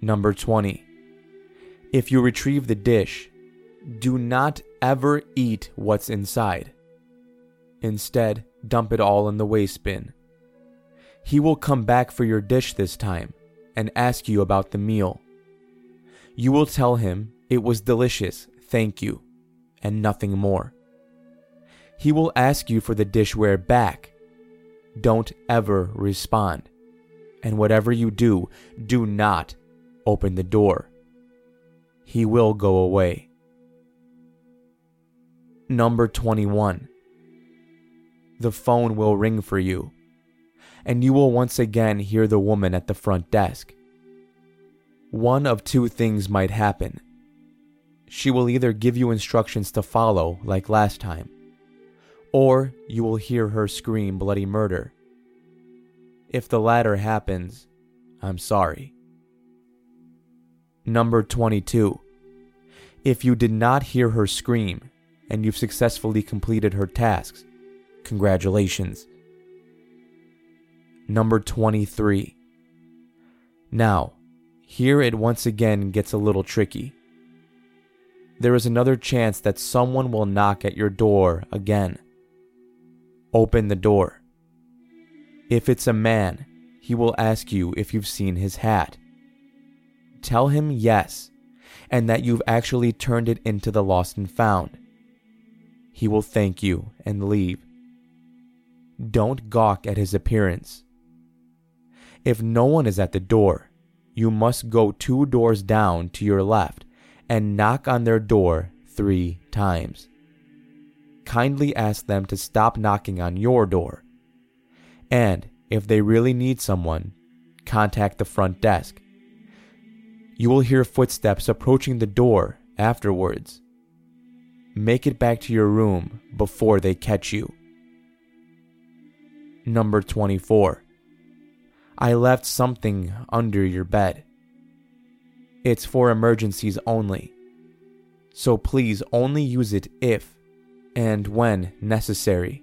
Number 20. If you retrieve the dish, do not ever eat what's inside. Instead, dump it all in the waste bin. He will come back for your dish this time and ask you about the meal. You will tell him it was delicious, thank you, and nothing more. He will ask you for the dishware back don't ever respond. And whatever you do, do not open the door. He will go away. Number 21. The phone will ring for you, and you will once again hear the woman at the front desk. One of two things might happen. She will either give you instructions to follow, like last time, or you will hear her scream bloody murder. If the latter happens, I'm sorry. Number 22. If you did not hear her scream and you've successfully completed her tasks, congratulations. Number 23. Now, here it once again gets a little tricky. There is another chance that someone will knock at your door again. Open the door. If it's a man, he will ask you if you've seen his hat. Tell him yes, and that you've actually turned it into the lost and found. He will thank you and leave. Don't gawk at his appearance. If no one is at the door, you must go two doors down to your left and knock on their door three times. Kindly ask them to stop knocking on your door. And if they really need someone, contact the front desk. You will hear footsteps approaching the door afterwards. Make it back to your room before they catch you. Number 24. I left something under your bed. It's for emergencies only. So please only use it if and when necessary.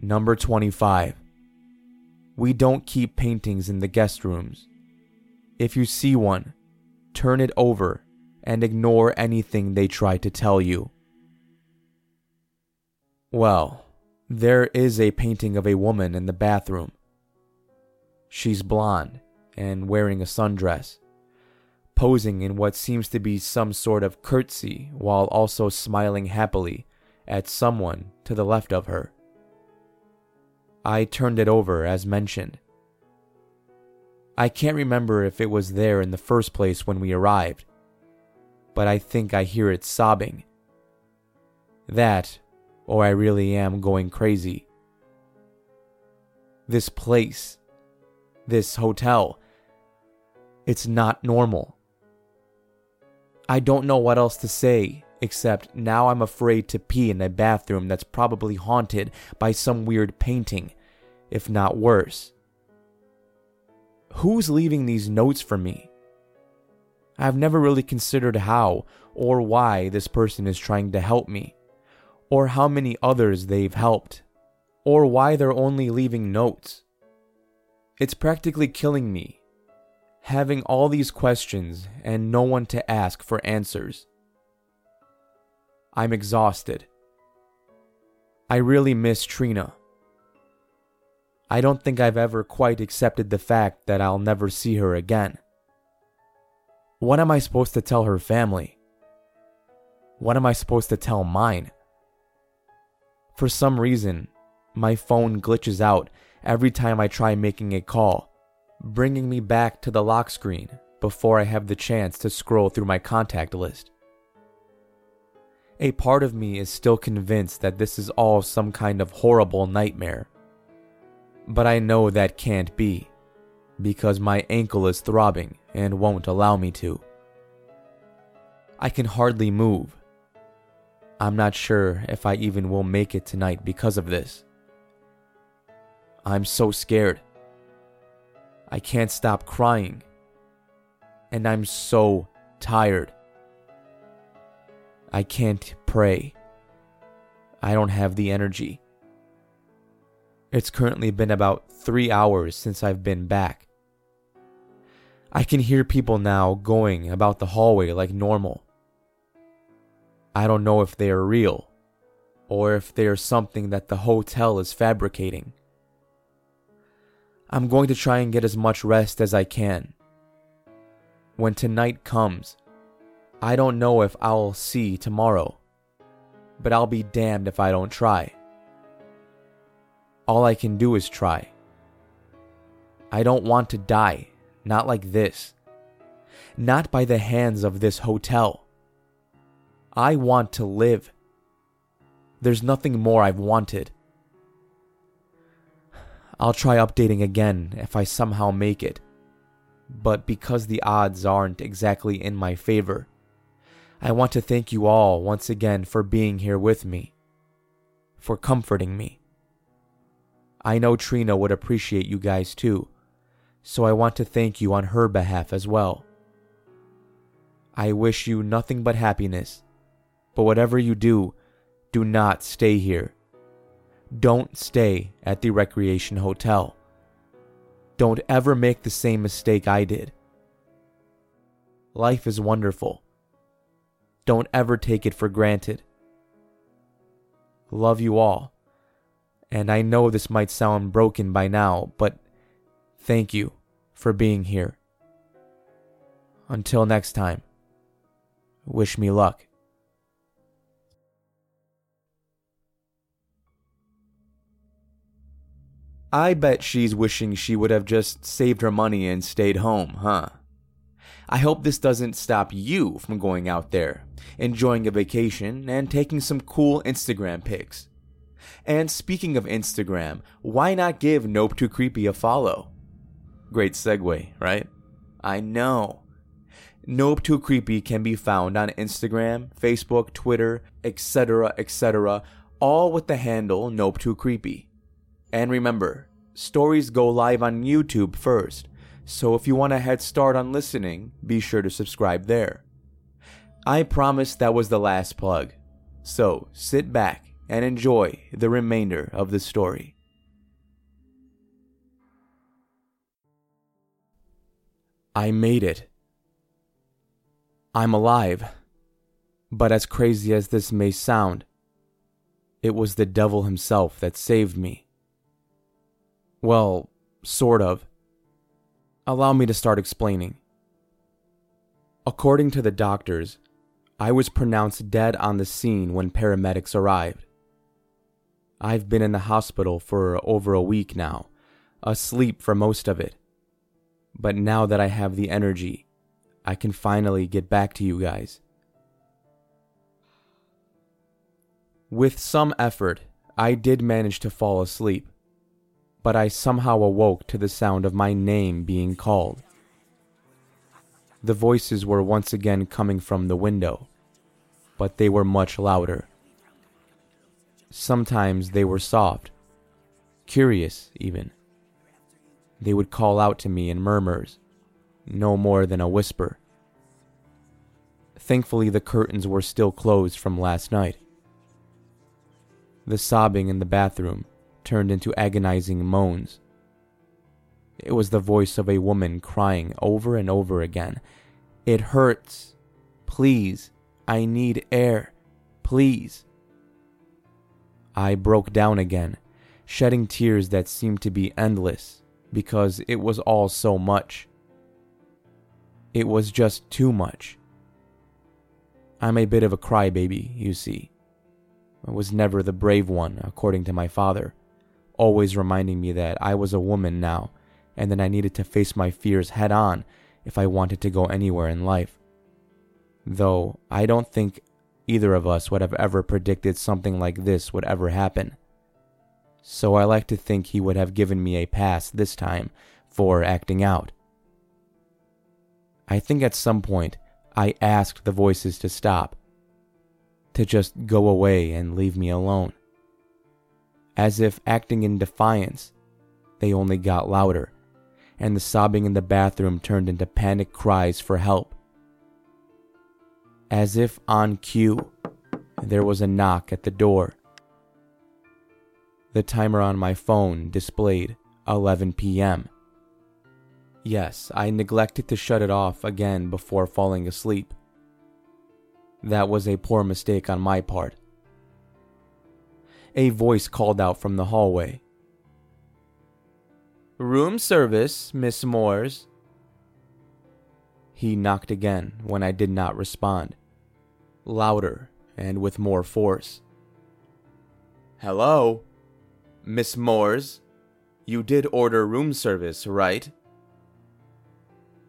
Number 25. We don't keep paintings in the guest rooms. If you see one, turn it over and ignore anything they try to tell you. Well, there is a painting of a woman in the bathroom. She's blonde and wearing a sundress, posing in what seems to be some sort of curtsy while also smiling happily at someone to the left of her. I turned it over as mentioned. I can't remember if it was there in the first place when we arrived, but I think I hear it sobbing. That, or I really am going crazy. This place, this hotel, it's not normal. I don't know what else to say, except now I'm afraid to pee in a bathroom that's probably haunted by some weird painting, if not worse. Who's leaving these notes for me? I've never really considered how or why this person is trying to help me, or how many others they've helped, or why they're only leaving notes. It's practically killing me, having all these questions and no one to ask for answers. I'm exhausted. I really miss Trina. I don't think I've ever quite accepted the fact that I'll never see her again. What am I supposed to tell her family? What am I supposed to tell mine? For some reason, my phone glitches out every time I try making a call, bringing me back to the lock screen before I have the chance to scroll through my contact list. A part of me is still convinced that this is all some kind of horrible nightmare. But I know that can't be because my ankle is throbbing and won't allow me to. I can hardly move. I'm not sure if I even will make it tonight because of this. I'm so scared. I can't stop crying. And I'm so tired. I can't pray. I don't have the energy. It's currently been about three hours since I've been back. I can hear people now going about the hallway like normal. I don't know if they are real or if they are something that the hotel is fabricating. I'm going to try and get as much rest as I can. When tonight comes, I don't know if I'll see tomorrow, but I'll be damned if I don't try. All I can do is try. I don't want to die not like this. Not by the hands of this hotel. I want to live. There's nothing more I've wanted. I'll try updating again if I somehow make it. But because the odds aren't exactly in my favor, I want to thank you all once again for being here with me, for comforting me. I know Trina would appreciate you guys too so I want to thank you on her behalf as well. I wish you nothing but happiness, but whatever you do, do not stay here. Don't stay at the recreation hotel. Don't ever make the same mistake I did. Life is wonderful. Don't ever take it for granted. Love you all. And I know this might sound broken by now, but thank you for being here. Until next time, wish me luck. I bet she's wishing she would have just saved her money and stayed home, huh? I hope this doesn't stop you from going out there, enjoying a vacation, and taking some cool Instagram pics. And speaking of Instagram, why not give Nope Too Creepy a follow? Great segue, right? I know. Nope Too Creepy can be found on Instagram, Facebook, Twitter, etc., etc., all with the handle Nope Too Creepy. And remember, stories go live on YouTube first, so if you want a head start on listening, be sure to subscribe there. I promise that was the last plug, so sit back and enjoy the remainder of the story. I made it. I'm alive. But as crazy as this may sound, it was the devil himself that saved me. Well, sort of. Allow me to start explaining. According to the doctors, I was pronounced dead on the scene when paramedics arrived. I've been in the hospital for over a week now, asleep for most of it. But now that I have the energy, I can finally get back to you guys. With some effort, I did manage to fall asleep, but I somehow awoke to the sound of my name being called. The voices were once again coming from the window, but they were much louder. Sometimes they were soft, curious even. They would call out to me in murmurs, no more than a whisper. Thankfully, the curtains were still closed from last night. The sobbing in the bathroom turned into agonizing moans. It was the voice of a woman crying over and over again. It hurts. Please, I need air. Please. I broke down again, shedding tears that seemed to be endless because it was all so much. It was just too much. I'm a bit of a crybaby, you see. I was never the brave one, according to my father, always reminding me that I was a woman now and that I needed to face my fears head on if I wanted to go anywhere in life. Though I don't think either of us would have ever predicted something like this would ever happen. So I like to think he would have given me a pass this time for acting out. I think at some point I asked the voices to stop, to just go away and leave me alone. As if acting in defiance, they only got louder, and the sobbing in the bathroom turned into panic cries for help. As if on cue, there was a knock at the door. The timer on my phone displayed 11 p.m. Yes, I neglected to shut it off again before falling asleep. That was a poor mistake on my part. A voice called out from the hallway. Room service, Miss Moores. He knocked again when I did not respond louder and with more force. Hello? Miss Moores? You did order room service, right?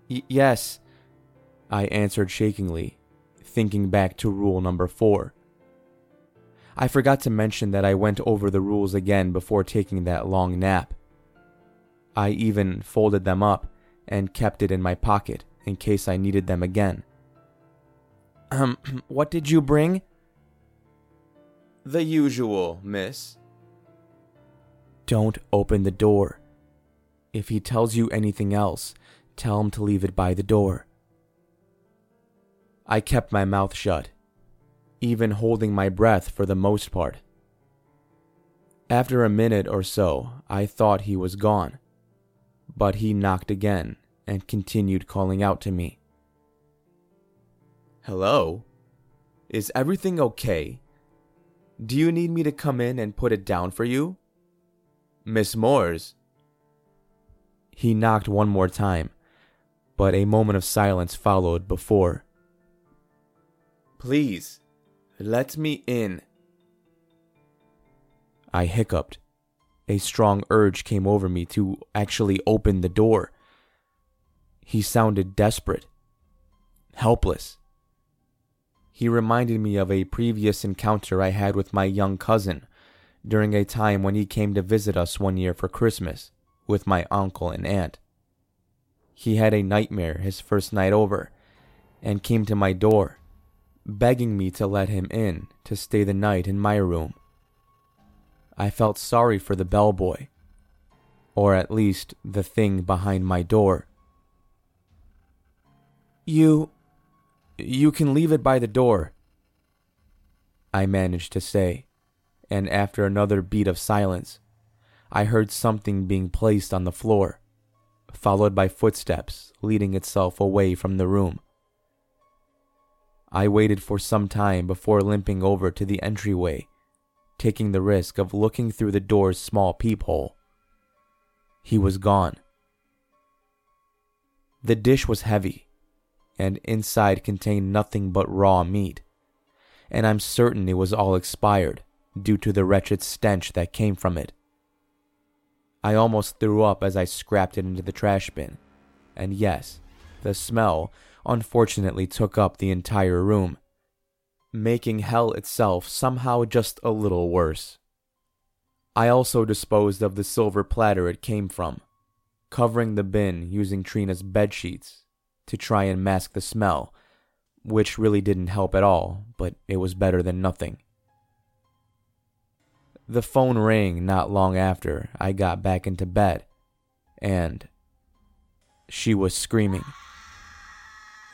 Y- yes, I answered shakingly, thinking back to rule number four. I forgot to mention that I went over the rules again before taking that long nap. I even folded them up and kept it in my pocket in case I needed them again. Um, [clears throat] what did you bring? The usual, miss. Don't open the door. If he tells you anything else, tell him to leave it by the door. I kept my mouth shut, even holding my breath for the most part. After a minute or so, I thought he was gone, but he knocked again and continued calling out to me. Hello? Is everything okay? Do you need me to come in and put it down for you? Miss Moores? He knocked one more time, but a moment of silence followed before. Please, let me in. I hiccuped, a strong urge came over me to actually open the door. He sounded desperate, helpless. He reminded me of a previous encounter I had with my young cousin during a time when he came to visit us one year for Christmas with my uncle and aunt. He had a nightmare his first night over and came to my door, begging me to let him in to stay the night in my room. I felt sorry for the bellboy, or at least the thing behind my door. You. you can leave it by the door, I managed to say, and after another beat of silence, I heard something being placed on the floor, followed by footsteps leading itself away from the room. I waited for some time before limping over to the entryway, taking the risk of looking through the door's small peephole. He was gone. The dish was heavy, and inside contained nothing but raw meat, and I'm certain it was all expired due to the wretched stench that came from it. I almost threw up as I scrapped it into the trash bin, and yes, the smell unfortunately took up the entire room, making hell itself somehow just a little worse. I also disposed of the silver platter it came from, covering the bin using Trina's bed sheets to try and mask the smell, which really didn't help at all, but it was better than nothing. The phone rang not long after I got back into bed, and she was screaming.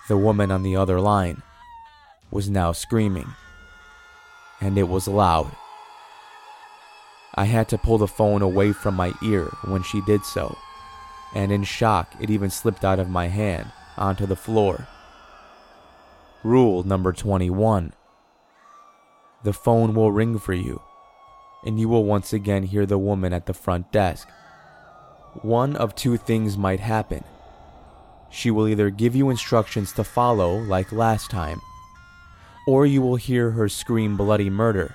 The woman on the other line was now screaming, and it was loud. I had to pull the phone away from my ear when she did so, and in shock, it even slipped out of my hand onto the floor. Rule number 21 The phone will ring for you, and you will once again hear the woman at the front desk. One of two things might happen she will either give you instructions to follow, like last time, or you will hear her scream bloody murder.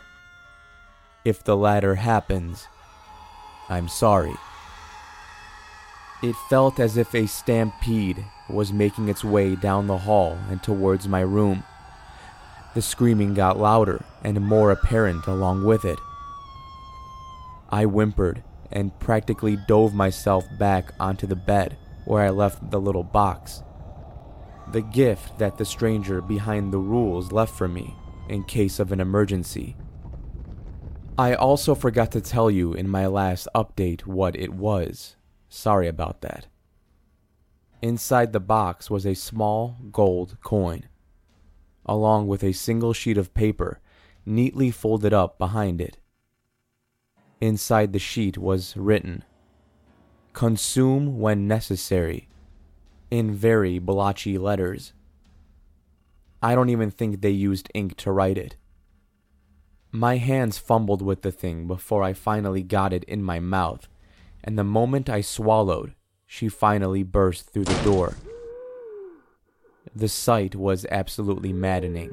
If the latter happens, I'm sorry. It felt as if a stampede was making its way down the hall and towards my room. The screaming got louder and more apparent along with it. I whimpered and practically dove myself back onto the bed where I left the little box. The gift that the stranger behind the rules left for me in case of an emergency. I also forgot to tell you in my last update what it was. Sorry about that. Inside the box was a small gold coin, along with a single sheet of paper neatly folded up behind it. Inside the sheet was written consume when necessary, in very blotchy letters. I don't even think they used ink to write it. My hands fumbled with the thing before I finally got it in my mouth, and the moment I swallowed, she finally burst through the door. The sight was absolutely maddening.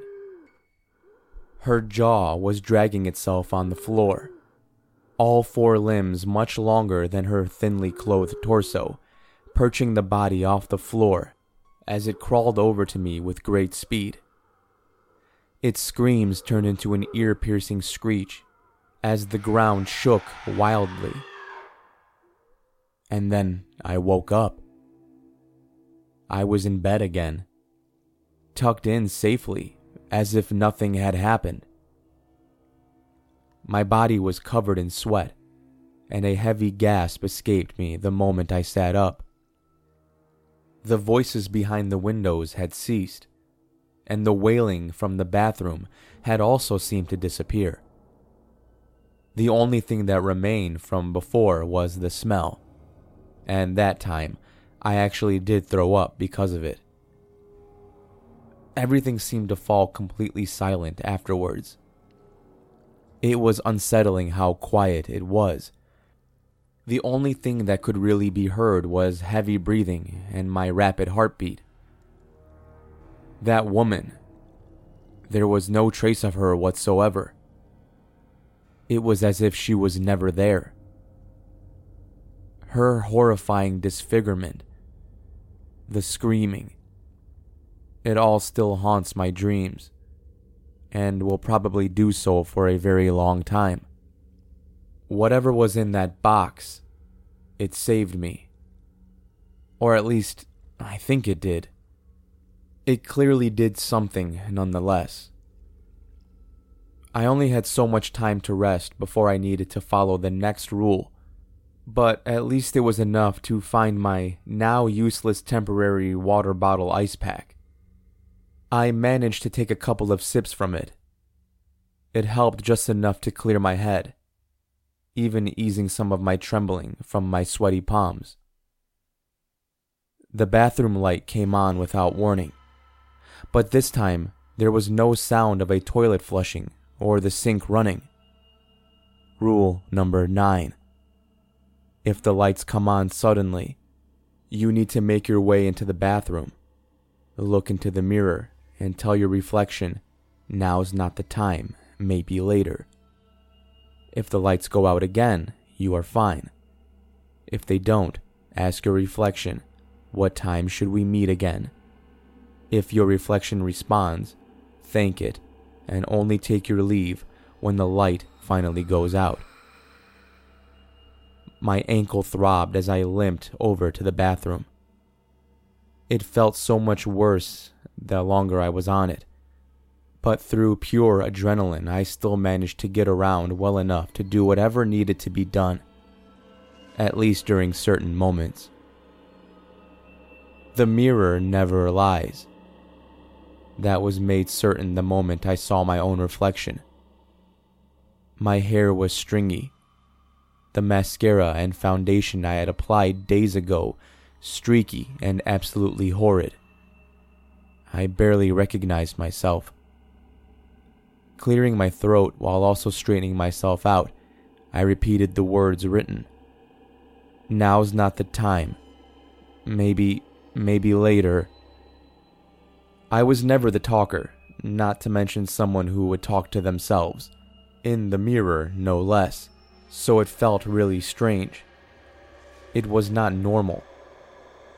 Her jaw was dragging itself on the floor all four limbs much longer than her thinly clothed torso, perching the body off the floor as it crawled over to me with great speed. Its screams turned into an ear piercing screech as the ground shook wildly. And then I woke up. I was in bed again, tucked in safely as if nothing had happened. My body was covered in sweat, and a heavy gasp escaped me the moment I sat up. The voices behind the windows had ceased, and the wailing from the bathroom had also seemed to disappear. The only thing that remained from before was the smell, and that time I actually did throw up because of it. Everything seemed to fall completely silent afterwards it was unsettling how quiet it was. The only thing that could really be heard was heavy breathing and my rapid heartbeat. That woman, there was no trace of her whatsoever. It was as if she was never there. her horrifying disfigurement, the screaming. It all still haunts my dreams, and will probably do so for a very long time. Whatever was in that box, it saved me. Or at least, I think it did. It clearly did something, nonetheless. I only had so much time to rest before I needed to follow the next rule, but at least it was enough to find my now useless temporary water bottle ice pack. I managed to take a couple of sips from it. It helped just enough to clear my head, even easing some of my trembling from my sweaty palms. The bathroom light came on without warning, but this time there was no sound of a toilet flushing or the sink running. Rule number 9 If the lights come on suddenly, you need to make your way into the bathroom, look into the mirror, and tell your reflection, now's not the time, maybe later. If the lights go out again, you are fine. If they don't, ask your reflection, what time should we meet again? If your reflection responds, thank it and only take your leave when the light finally goes out. My ankle throbbed as I limped over to the bathroom. It felt so much worse the longer I was on it, but through pure adrenaline, I still managed to get around well enough to do whatever needed to be done, at least during certain moments. The mirror never lies. That was made certain the moment I saw my own reflection. My hair was stringy. The mascara and foundation I had applied days ago streaky and absolutely horrid. I barely recognized myself. Clearing my throat while also straightening myself out, I repeated the words written. Now's not the time. Maybe, maybe later. I was never the talker, not to mention someone who would talk to themselves, in the mirror, no less, so it felt really strange. It was not normal.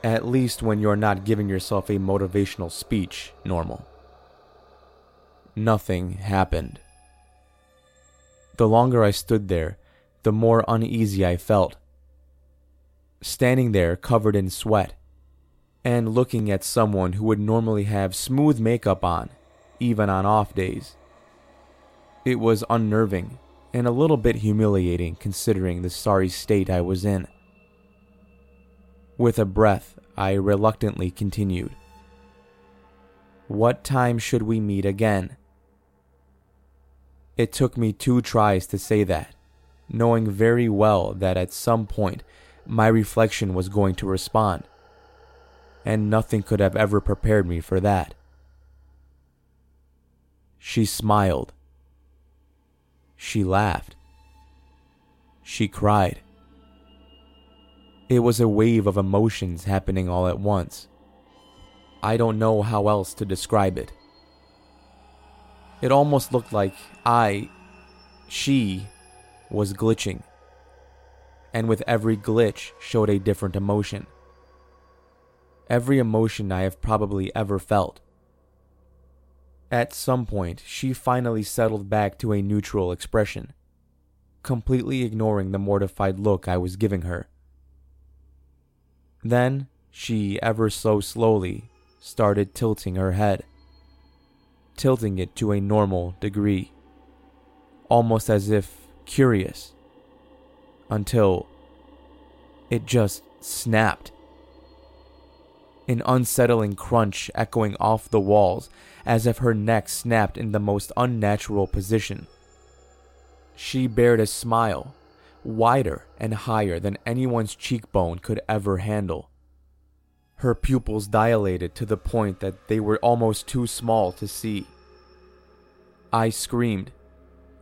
At least when you're not giving yourself a motivational speech, normal. Nothing happened. The longer I stood there, the more uneasy I felt. Standing there covered in sweat, and looking at someone who would normally have smooth makeup on, even on off days. It was unnerving and a little bit humiliating considering the sorry state I was in. With a breath, I reluctantly continued. What time should we meet again? It took me two tries to say that, knowing very well that at some point my reflection was going to respond and nothing could have ever prepared me for that. She smiled. She laughed. She cried. It was a wave of emotions happening all at once. I don't know how else to describe it. It almost looked like I, she, was glitching, and with every glitch showed a different emotion every emotion I have probably ever felt. At some point, she finally settled back to a neutral expression, completely ignoring the mortified look I was giving her. Then, she ever so slowly started tilting her head, tilting it to a normal degree, almost as if curious, until it just snapped an unsettling crunch echoing off the walls as if her neck snapped in the most unnatural position. She bared a smile, wider and higher than anyone's cheekbone could ever handle. Her pupils dilated to the point that they were almost too small to see. I screamed,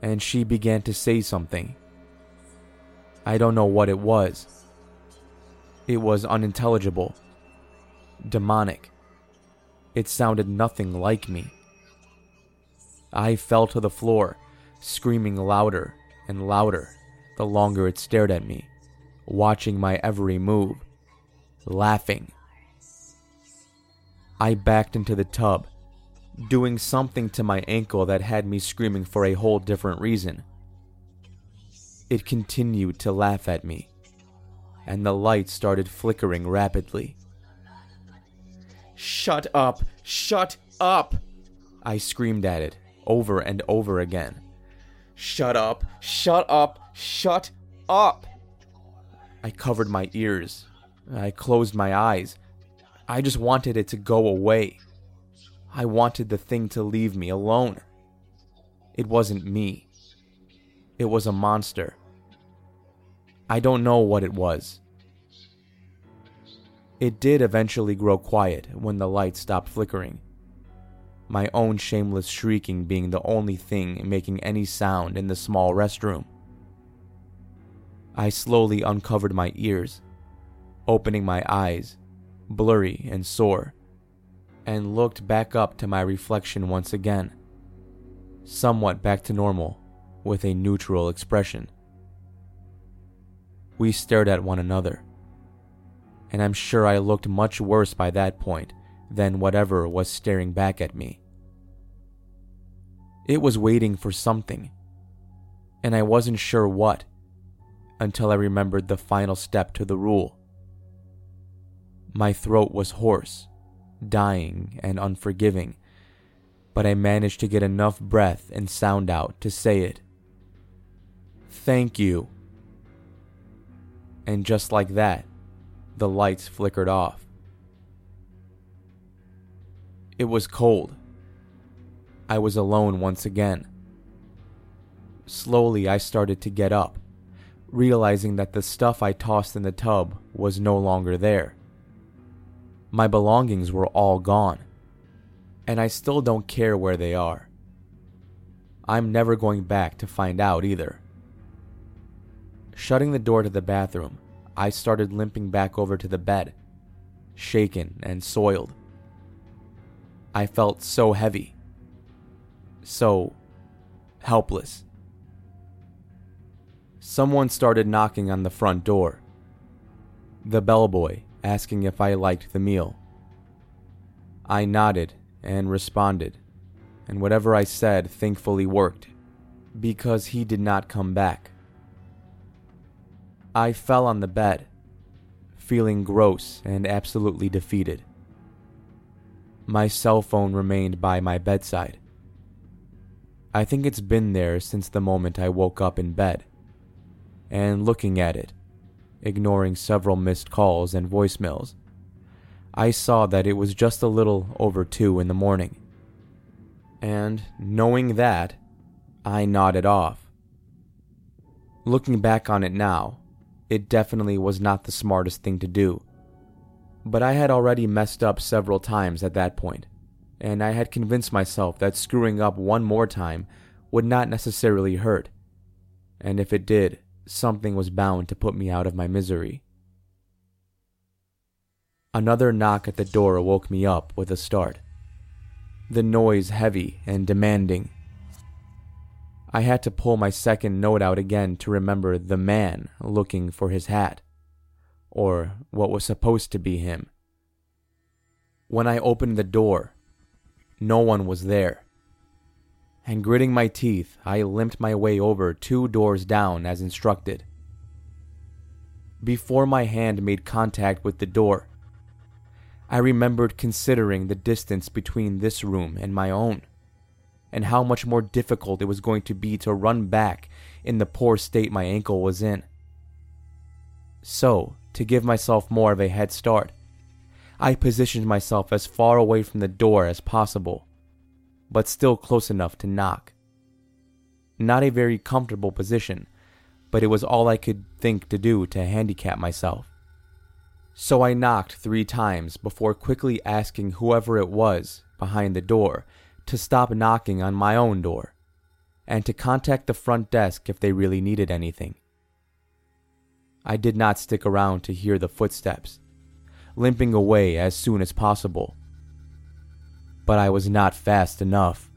and she began to say something. I don't know what it was. It was unintelligible demonic. It sounded nothing like me. I fell to the floor, screaming louder and louder the longer it stared at me. watching my every move, laughing. I backed into the tub, doing something to my ankle that had me screaming for a whole different reason. It continued to laugh at me, and the light started flickering rapidly. Shut up! Shut up! I screamed at it over and over again. Shut up! Shut up! Shut up! I covered my ears. I closed my eyes. I just wanted it to go away. I wanted the thing to leave me alone. It wasn't me. It was a monster. I don't know what it was. It did eventually grow quiet when the light stopped flickering, my own shameless shrieking being the only thing making any sound in the small restroom. I slowly uncovered my ears, opening my eyes, blurry and sore, and looked back up to my reflection once again, somewhat back to normal with a neutral expression. We stared at one another, and I'm sure I looked much worse by that point than whatever was staring back at me. It was waiting for something, and I wasn't sure what until I remembered the final step to the rule. My throat was hoarse, dying, and unforgiving, but I managed to get enough breath and sound out to say it. Thank you. And just like that, the lights flickered off. It was cold. I was alone once again. Slowly, I started to get up, realizing that the stuff I tossed in the tub was no longer there. My belongings were all gone, and I still don't care where they are. I'm never going back to find out either. Shutting the door to the bathroom, I started limping back over to the bed, shaken and soiled. I felt so heavy, so helpless. Someone started knocking on the front door. The bellboy asking if I liked the meal. I nodded and responded, and whatever I said thankfully worked, because he did not come back. I fell on the bed, feeling gross and absolutely defeated. My cell phone remained by my bedside. I think it's been there since the moment I woke up in bed. And looking at it, ignoring several missed calls and voicemails, I saw that it was just a little over two in the morning. And knowing that, I nodded off. Looking back on it now, it definitely was not the smartest thing to do. But I had already messed up several times at that point, and I had convinced myself that screwing up one more time would not necessarily hurt. And if it did, something was bound to put me out of my misery. Another knock at the door woke me up with a start. The noise heavy and demanding I had to pull my second note out again to remember the man looking for his hat, or what was supposed to be him. When I opened the door, no one was there. And gritting my teeth, I limped my way over two doors down as instructed. Before my hand made contact with the door, I remembered considering the distance between this room and my own and how much more difficult it was going to be to run back in the poor state my ankle was in. So, to give myself more of a head start, I positioned myself as far away from the door as possible, but still close enough to knock. Not a very comfortable position, but it was all I could think to do to handicap myself. So I knocked three times before quickly asking whoever it was behind the door to stop knocking on my own door and to contact the front desk if they really needed anything. I did not stick around to hear the footsteps, limping away as soon as possible. But I was not fast enough.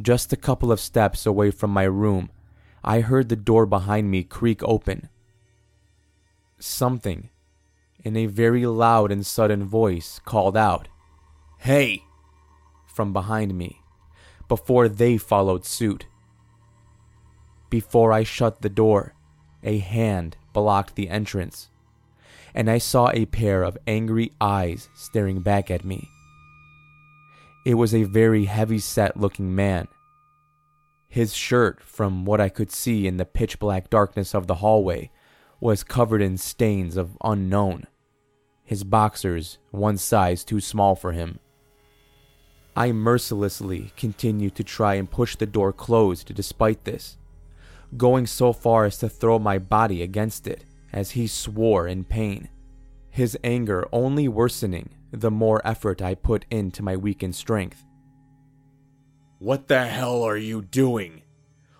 Just a couple of steps away from my room, I heard the door behind me creak open, Something, in a very loud and sudden voice, called out, Hey! from behind me, before they followed suit. Before I shut the door, a hand blocked the entrance, and I saw a pair of angry eyes staring back at me. It was a very heavy set looking man. His shirt, from what I could see in the pitch black darkness of the hallway, was covered in stains of unknown. His boxers, one size too small for him. I mercilessly continued to try and push the door closed despite this, going so far as to throw my body against it as he swore in pain, his anger only worsening the more effort I put into my weakened strength. What the hell are you doing?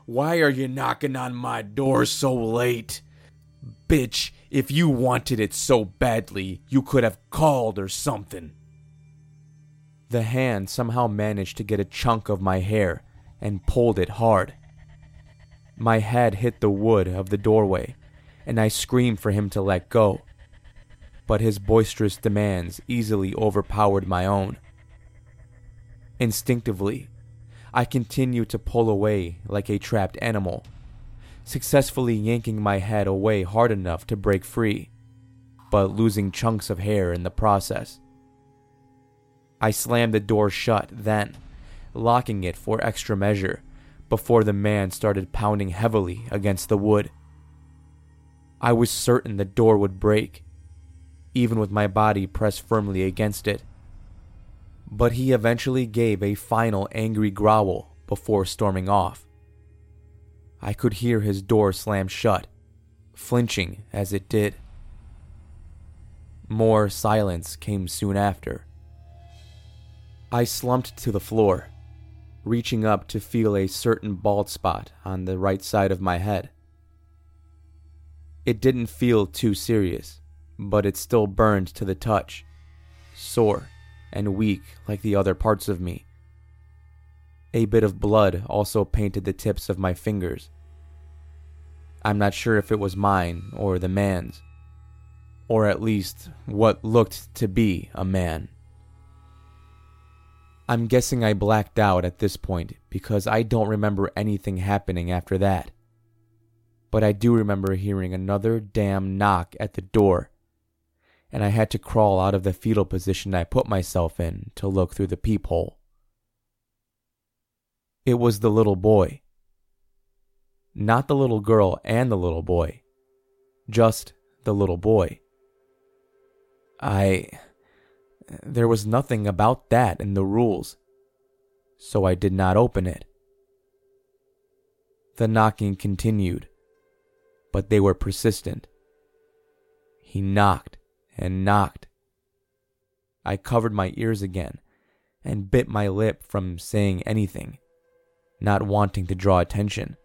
Why are you knocking on my door so late? Bitch, if you wanted it so badly, you could have called or something. The hand somehow managed to get a chunk of my hair and pulled it hard. My head hit the wood of the doorway, and I screamed for him to let go but his boisterous demands easily overpowered my own. Instinctively, I continued to pull away like a trapped animal, successfully yanking my head away hard enough to break free, but losing chunks of hair in the process. I slammed the door shut then, locking it for extra measure, before the man started pounding heavily against the wood. I was certain the door would break, even with my body pressed firmly against it. But he eventually gave a final angry growl before storming off. I could hear his door slam shut, flinching as it did. More silence came soon after. I slumped to the floor, reaching up to feel a certain bald spot on the right side of my head. It didn't feel too serious, but it still burned to the touch, sore and weak like the other parts of me. A bit of blood also painted the tips of my fingers. I'm not sure if it was mine or the man's, or at least what looked to be a man. I'm guessing I blacked out at this point because I don't remember anything happening after that. But I do remember hearing another damn knock at the door and I had to crawl out of the fetal position I put myself in to look through the peephole. It was the little boy. Not the little girl and the little boy, just the little boy. I. There was nothing about that in the rules, so I did not open it. The knocking continued, but they were persistent. He knocked and knocked. I covered my ears again and bit my lip from saying anything, not wanting to draw attention.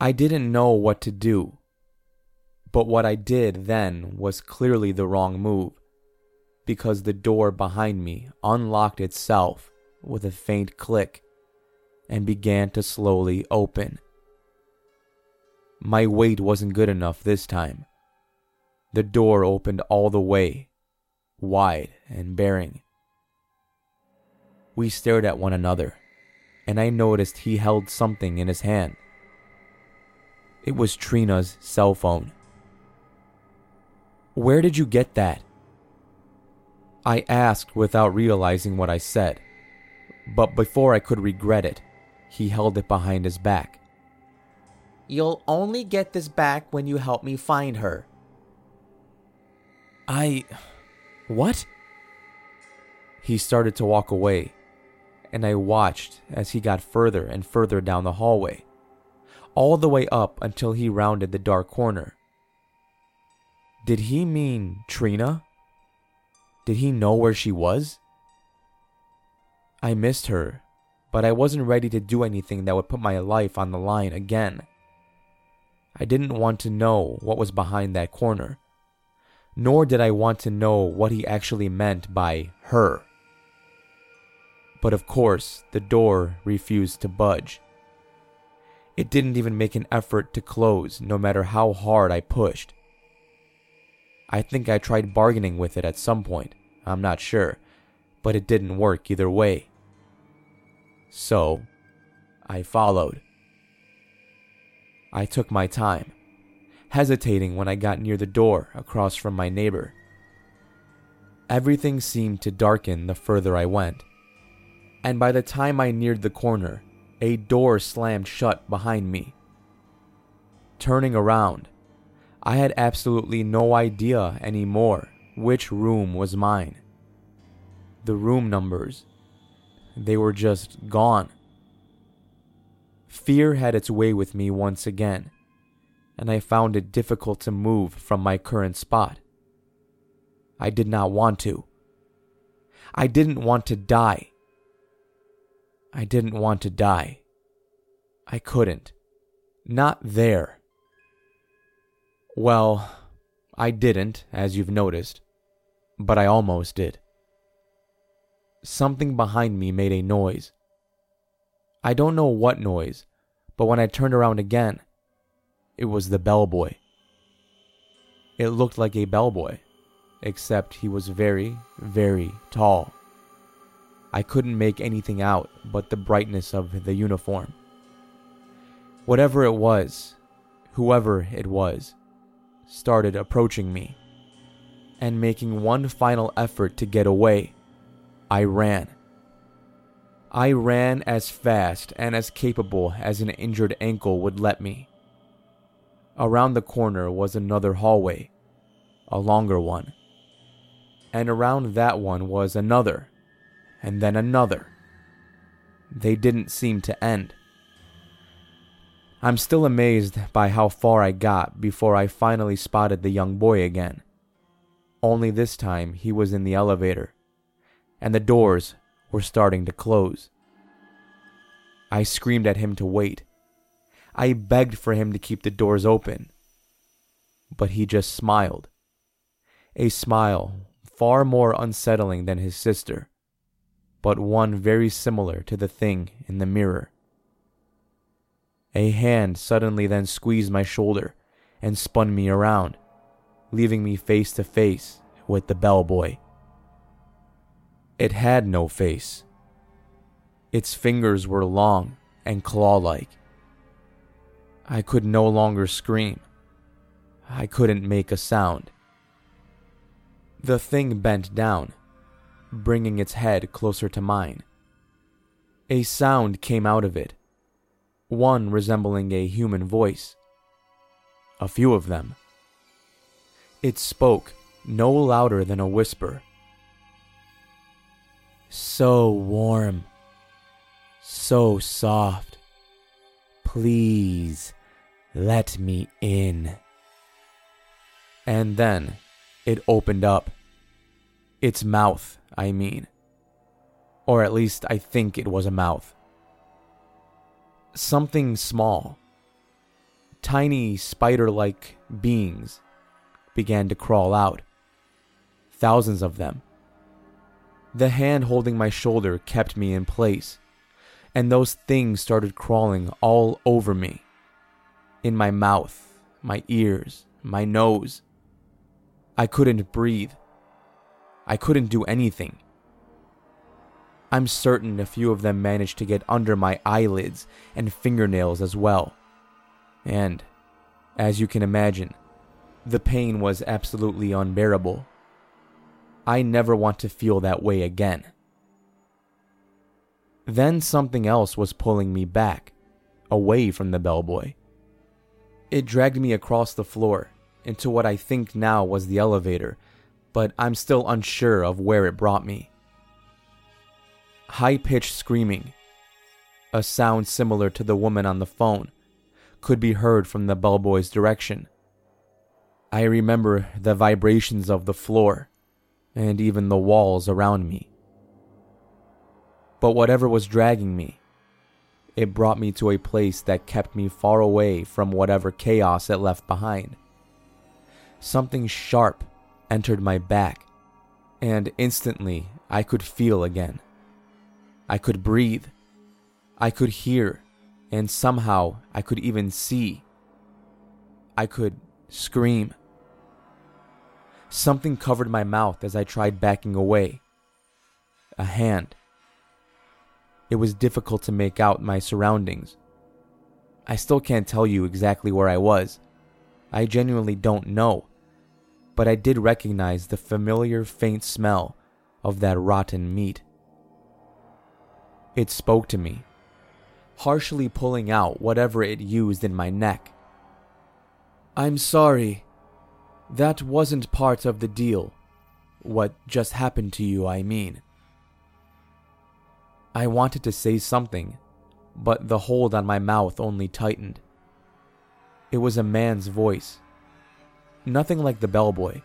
I didn't know what to do, but what I did then was clearly the wrong move, because the door behind me unlocked itself with a faint click and began to slowly open. My weight wasn't good enough this time. The door opened all the way, wide and bearing. We stared at one another, and I noticed he held something in his hand. It was Trina's cell phone. Where did you get that? I asked without realizing what I said, but before I could regret it, he held it behind his back. You'll only get this back when you help me find her, I. What? He started to walk away, and I watched as he got further and further down the hallway, all the way up until he rounded the dark corner. Did he mean Trina? Did he know where she was? I missed her, but I wasn't ready to do anything that would put my life on the line again. I didn't want to know what was behind that corner nor did I want to know what he actually meant by her. But of course, the door refused to budge. It didn't even make an effort to close, no matter how hard I pushed. I think I tried bargaining with it at some point, I'm not sure, but it didn't work either way. So, I followed. I took my time, hesitating when I got near the door across from my neighbor. Everything seemed to darken the further I went, and by the time I neared the corner, a door slammed shut behind me. Turning around, I had absolutely no idea anymore which room was mine. The room numbers, they were just gone. Fear had its way with me once again, and I found it difficult to move from my current spot. I did not want to. I didn't want to die. I didn't want to die. I couldn't. Not there. Well, I didn't, as you've noticed, but I almost did. Something behind me made a noise. I don't know what noise, but when I turned around again, it was the bellboy. It looked like a bellboy, except he was very, very tall. I couldn't make anything out but the brightness of the uniform. Whatever it was, whoever it was, started approaching me. And making one final effort to get away, I ran. I ran as fast and as capable as an injured ankle would let me. Around the corner was another hallway, a longer one. And around that one was another, and then another. They didn't seem to end. I'm still amazed by how far I got before I finally spotted the young boy again. Only this time he was in the elevator, and the doors were starting to close. I screamed at him to wait. I begged for him to keep the doors open. But he just smiled. A smile far more unsettling than his sister, but one very similar to the thing in the mirror. A hand suddenly then squeezed my shoulder and spun me around, leaving me face to face with the bellboy. It had no face. Its fingers were long and claw like. I could no longer scream. I couldn't make a sound. The thing bent down, bringing its head closer to mine. A sound came out of it one resembling a human voice. A few of them. It spoke no louder than a whisper. So warm, so soft. Please let me in. And then it opened up. Its mouth, I mean. Or at least I think it was a mouth something small. Tiny spider like beings began to crawl out. Thousands of them. The hand holding my shoulder kept me in place, and those things started crawling all over me. In my mouth, my ears, my nose. I couldn't breathe. I couldn't do anything. I'm certain a few of them managed to get under my eyelids and fingernails as well. And, as you can imagine, the pain was absolutely unbearable. I never want to feel that way again. Then something else was pulling me back, away from the bellboy. It dragged me across the floor, into what I think now was the elevator, but I'm still unsure of where it brought me high pitched screaming, a sound similar to the woman on the phone, could be heard from the bellboy's direction. I remember the vibrations of the floor and even the walls around me. But whatever was dragging me, it brought me to a place that kept me far away from whatever chaos it left behind. Something sharp entered my back, and instantly I could feel again. I could breathe. I could hear. And somehow I could even see. I could scream. Something covered my mouth as I tried backing away. A hand. It was difficult to make out my surroundings. I still can't tell you exactly where I was. I genuinely don't know. But I did recognize the familiar faint smell of that rotten meat. It spoke to me, harshly pulling out whatever it used in my neck. I'm sorry. That wasn't part of the deal. What just happened to you, I mean. I wanted to say something, but the hold on my mouth only tightened. It was a man's voice. Nothing like the bellboy,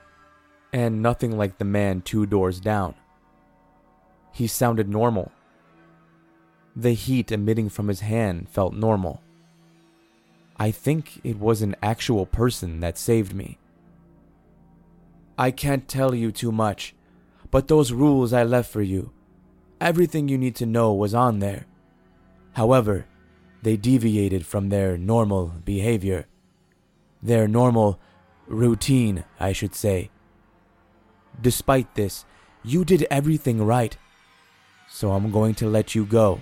and nothing like the man two doors down. He sounded normal. The heat emitting from his hand felt normal. I think it was an actual person that saved me. I can't tell you too much, but those rules I left for you, everything you need to know was on there. However, they deviated from their normal behavior. Their normal routine, I should say. Despite this, you did everything right so I'm going to let you go.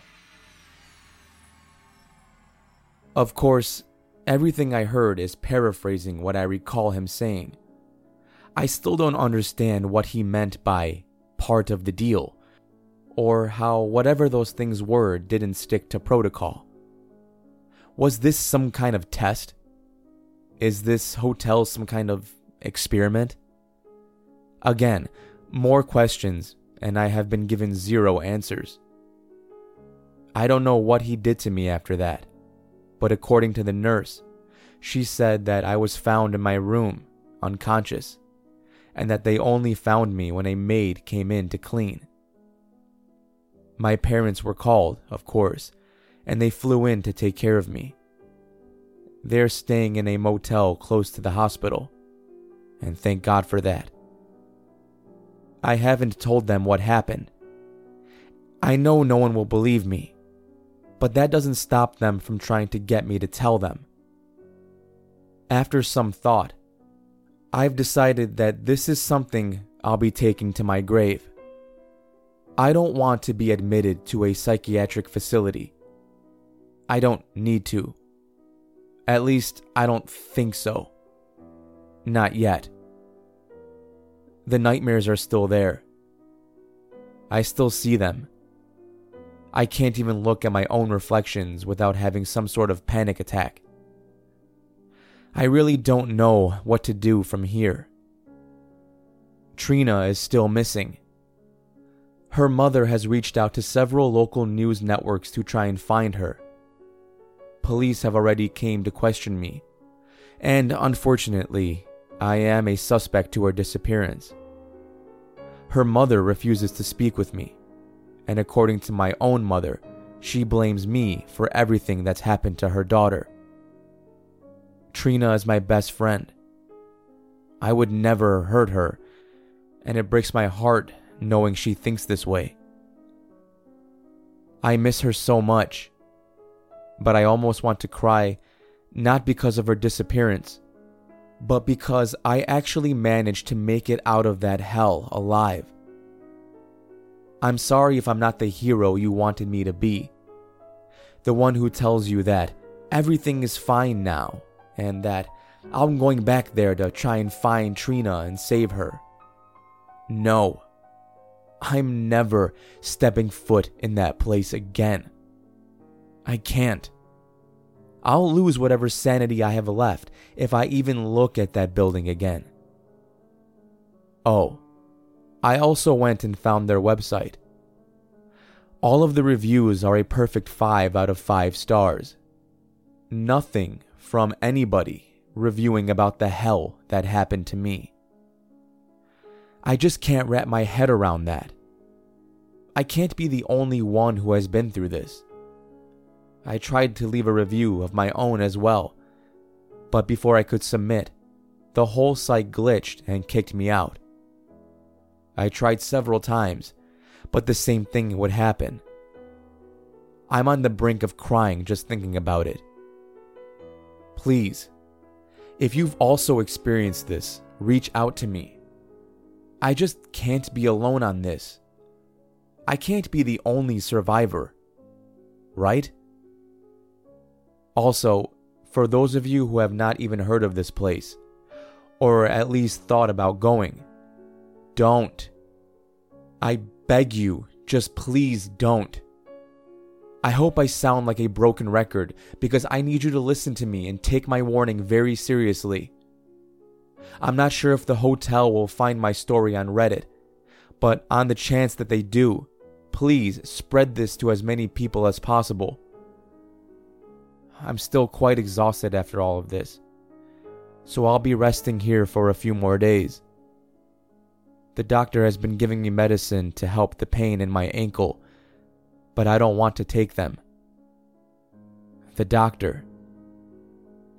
Of course, everything I heard is paraphrasing what I recall him saying. I still don't understand what he meant by part of the deal, or how whatever those things were didn't stick to protocol. Was this some kind of test? Is this hotel some kind of experiment? Again, more questions and I have been given zero answers. I don't know what he did to me after that, but according to the nurse, she said that I was found in my room, unconscious, and that they only found me when a maid came in to clean. My parents were called, of course, and they flew in to take care of me. They're staying in a motel close to the hospital, and thank God for that. I haven't told them what happened. I know no one will believe me, but that doesn't stop them from trying to get me to tell them. After some thought, I've decided that this is something I'll be taking to my grave. I don't want to be admitted to a psychiatric facility. I don't need to. At least, I don't think so. Not yet. The nightmares are still there. I still see them. I can't even look at my own reflections without having some sort of panic attack. I really don't know what to do from here. Trina is still missing. Her mother has reached out to several local news networks to try and find her. Police have already came to question me, and unfortunately, I am a suspect to her disappearance. Her mother refuses to speak with me, and according to my own mother, she blames me for everything that's happened to her daughter. Trina is my best friend. I would never hurt her, and it breaks my heart knowing she thinks this way. I miss her so much, but I almost want to cry, not because of her disappearance, but because I actually managed to make it out of that hell alive. I'm sorry if I'm not the hero you wanted me to be. The one who tells you that everything is fine now, and that I'm going back there to try and find Trina and save her. No. I'm never stepping foot in that place again. I can't. I'll lose whatever sanity I have left if I even look at that building again. Oh, I also went and found their website. All of the reviews are a perfect 5 out of 5 stars. Nothing from anybody reviewing about the hell that happened to me. I just can't wrap my head around that. I can't be the only one who has been through this. I tried to leave a review of my own as well, but before I could submit, the whole site glitched and kicked me out. I tried several times, but the same thing would happen. I'm on the brink of crying just thinking about it. Please, if you've also experienced this, reach out to me. I just can't be alone on this. I can't be the only survivor. Right? Also, for those of you who have not even heard of this place, or at least thought about going, don't. I beg you, just please don't. I hope I sound like a broken record because I need you to listen to me and take my warning very seriously. I'm not sure if the hotel will find my story on Reddit, but on the chance that they do, please spread this to as many people as possible. I'm still quite exhausted after all of this, so I'll be resting here for a few more days. The doctor has been giving me medicine to help the pain in my ankle, but I don't want to take them. The doctor.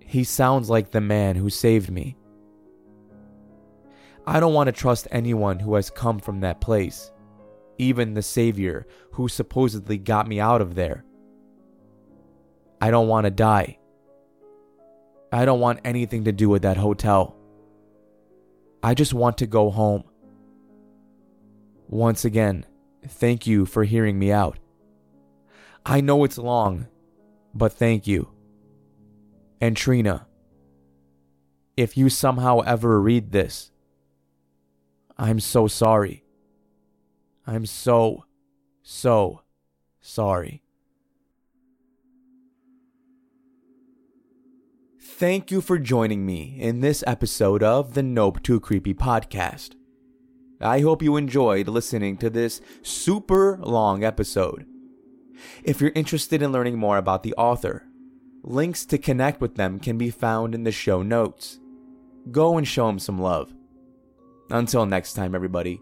He sounds like the man who saved me. I don't want to trust anyone who has come from that place, even the Savior who supposedly got me out of there. I don't want to die. I don't want anything to do with that hotel. I just want to go home. Once again, thank you for hearing me out. I know it's long, but thank you. And Trina, if you somehow ever read this, I'm so sorry. I'm so, so sorry. Thank you for joining me in this episode of the Nope Too Creepy podcast. I hope you enjoyed listening to this super long episode. If you're interested in learning more about the author, links to connect with them can be found in the show notes. Go and show them some love. Until next time, everybody,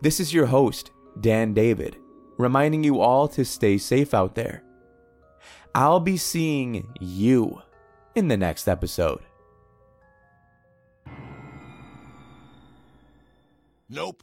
this is your host, Dan David, reminding you all to stay safe out there. I'll be seeing you in the next episode. Nope.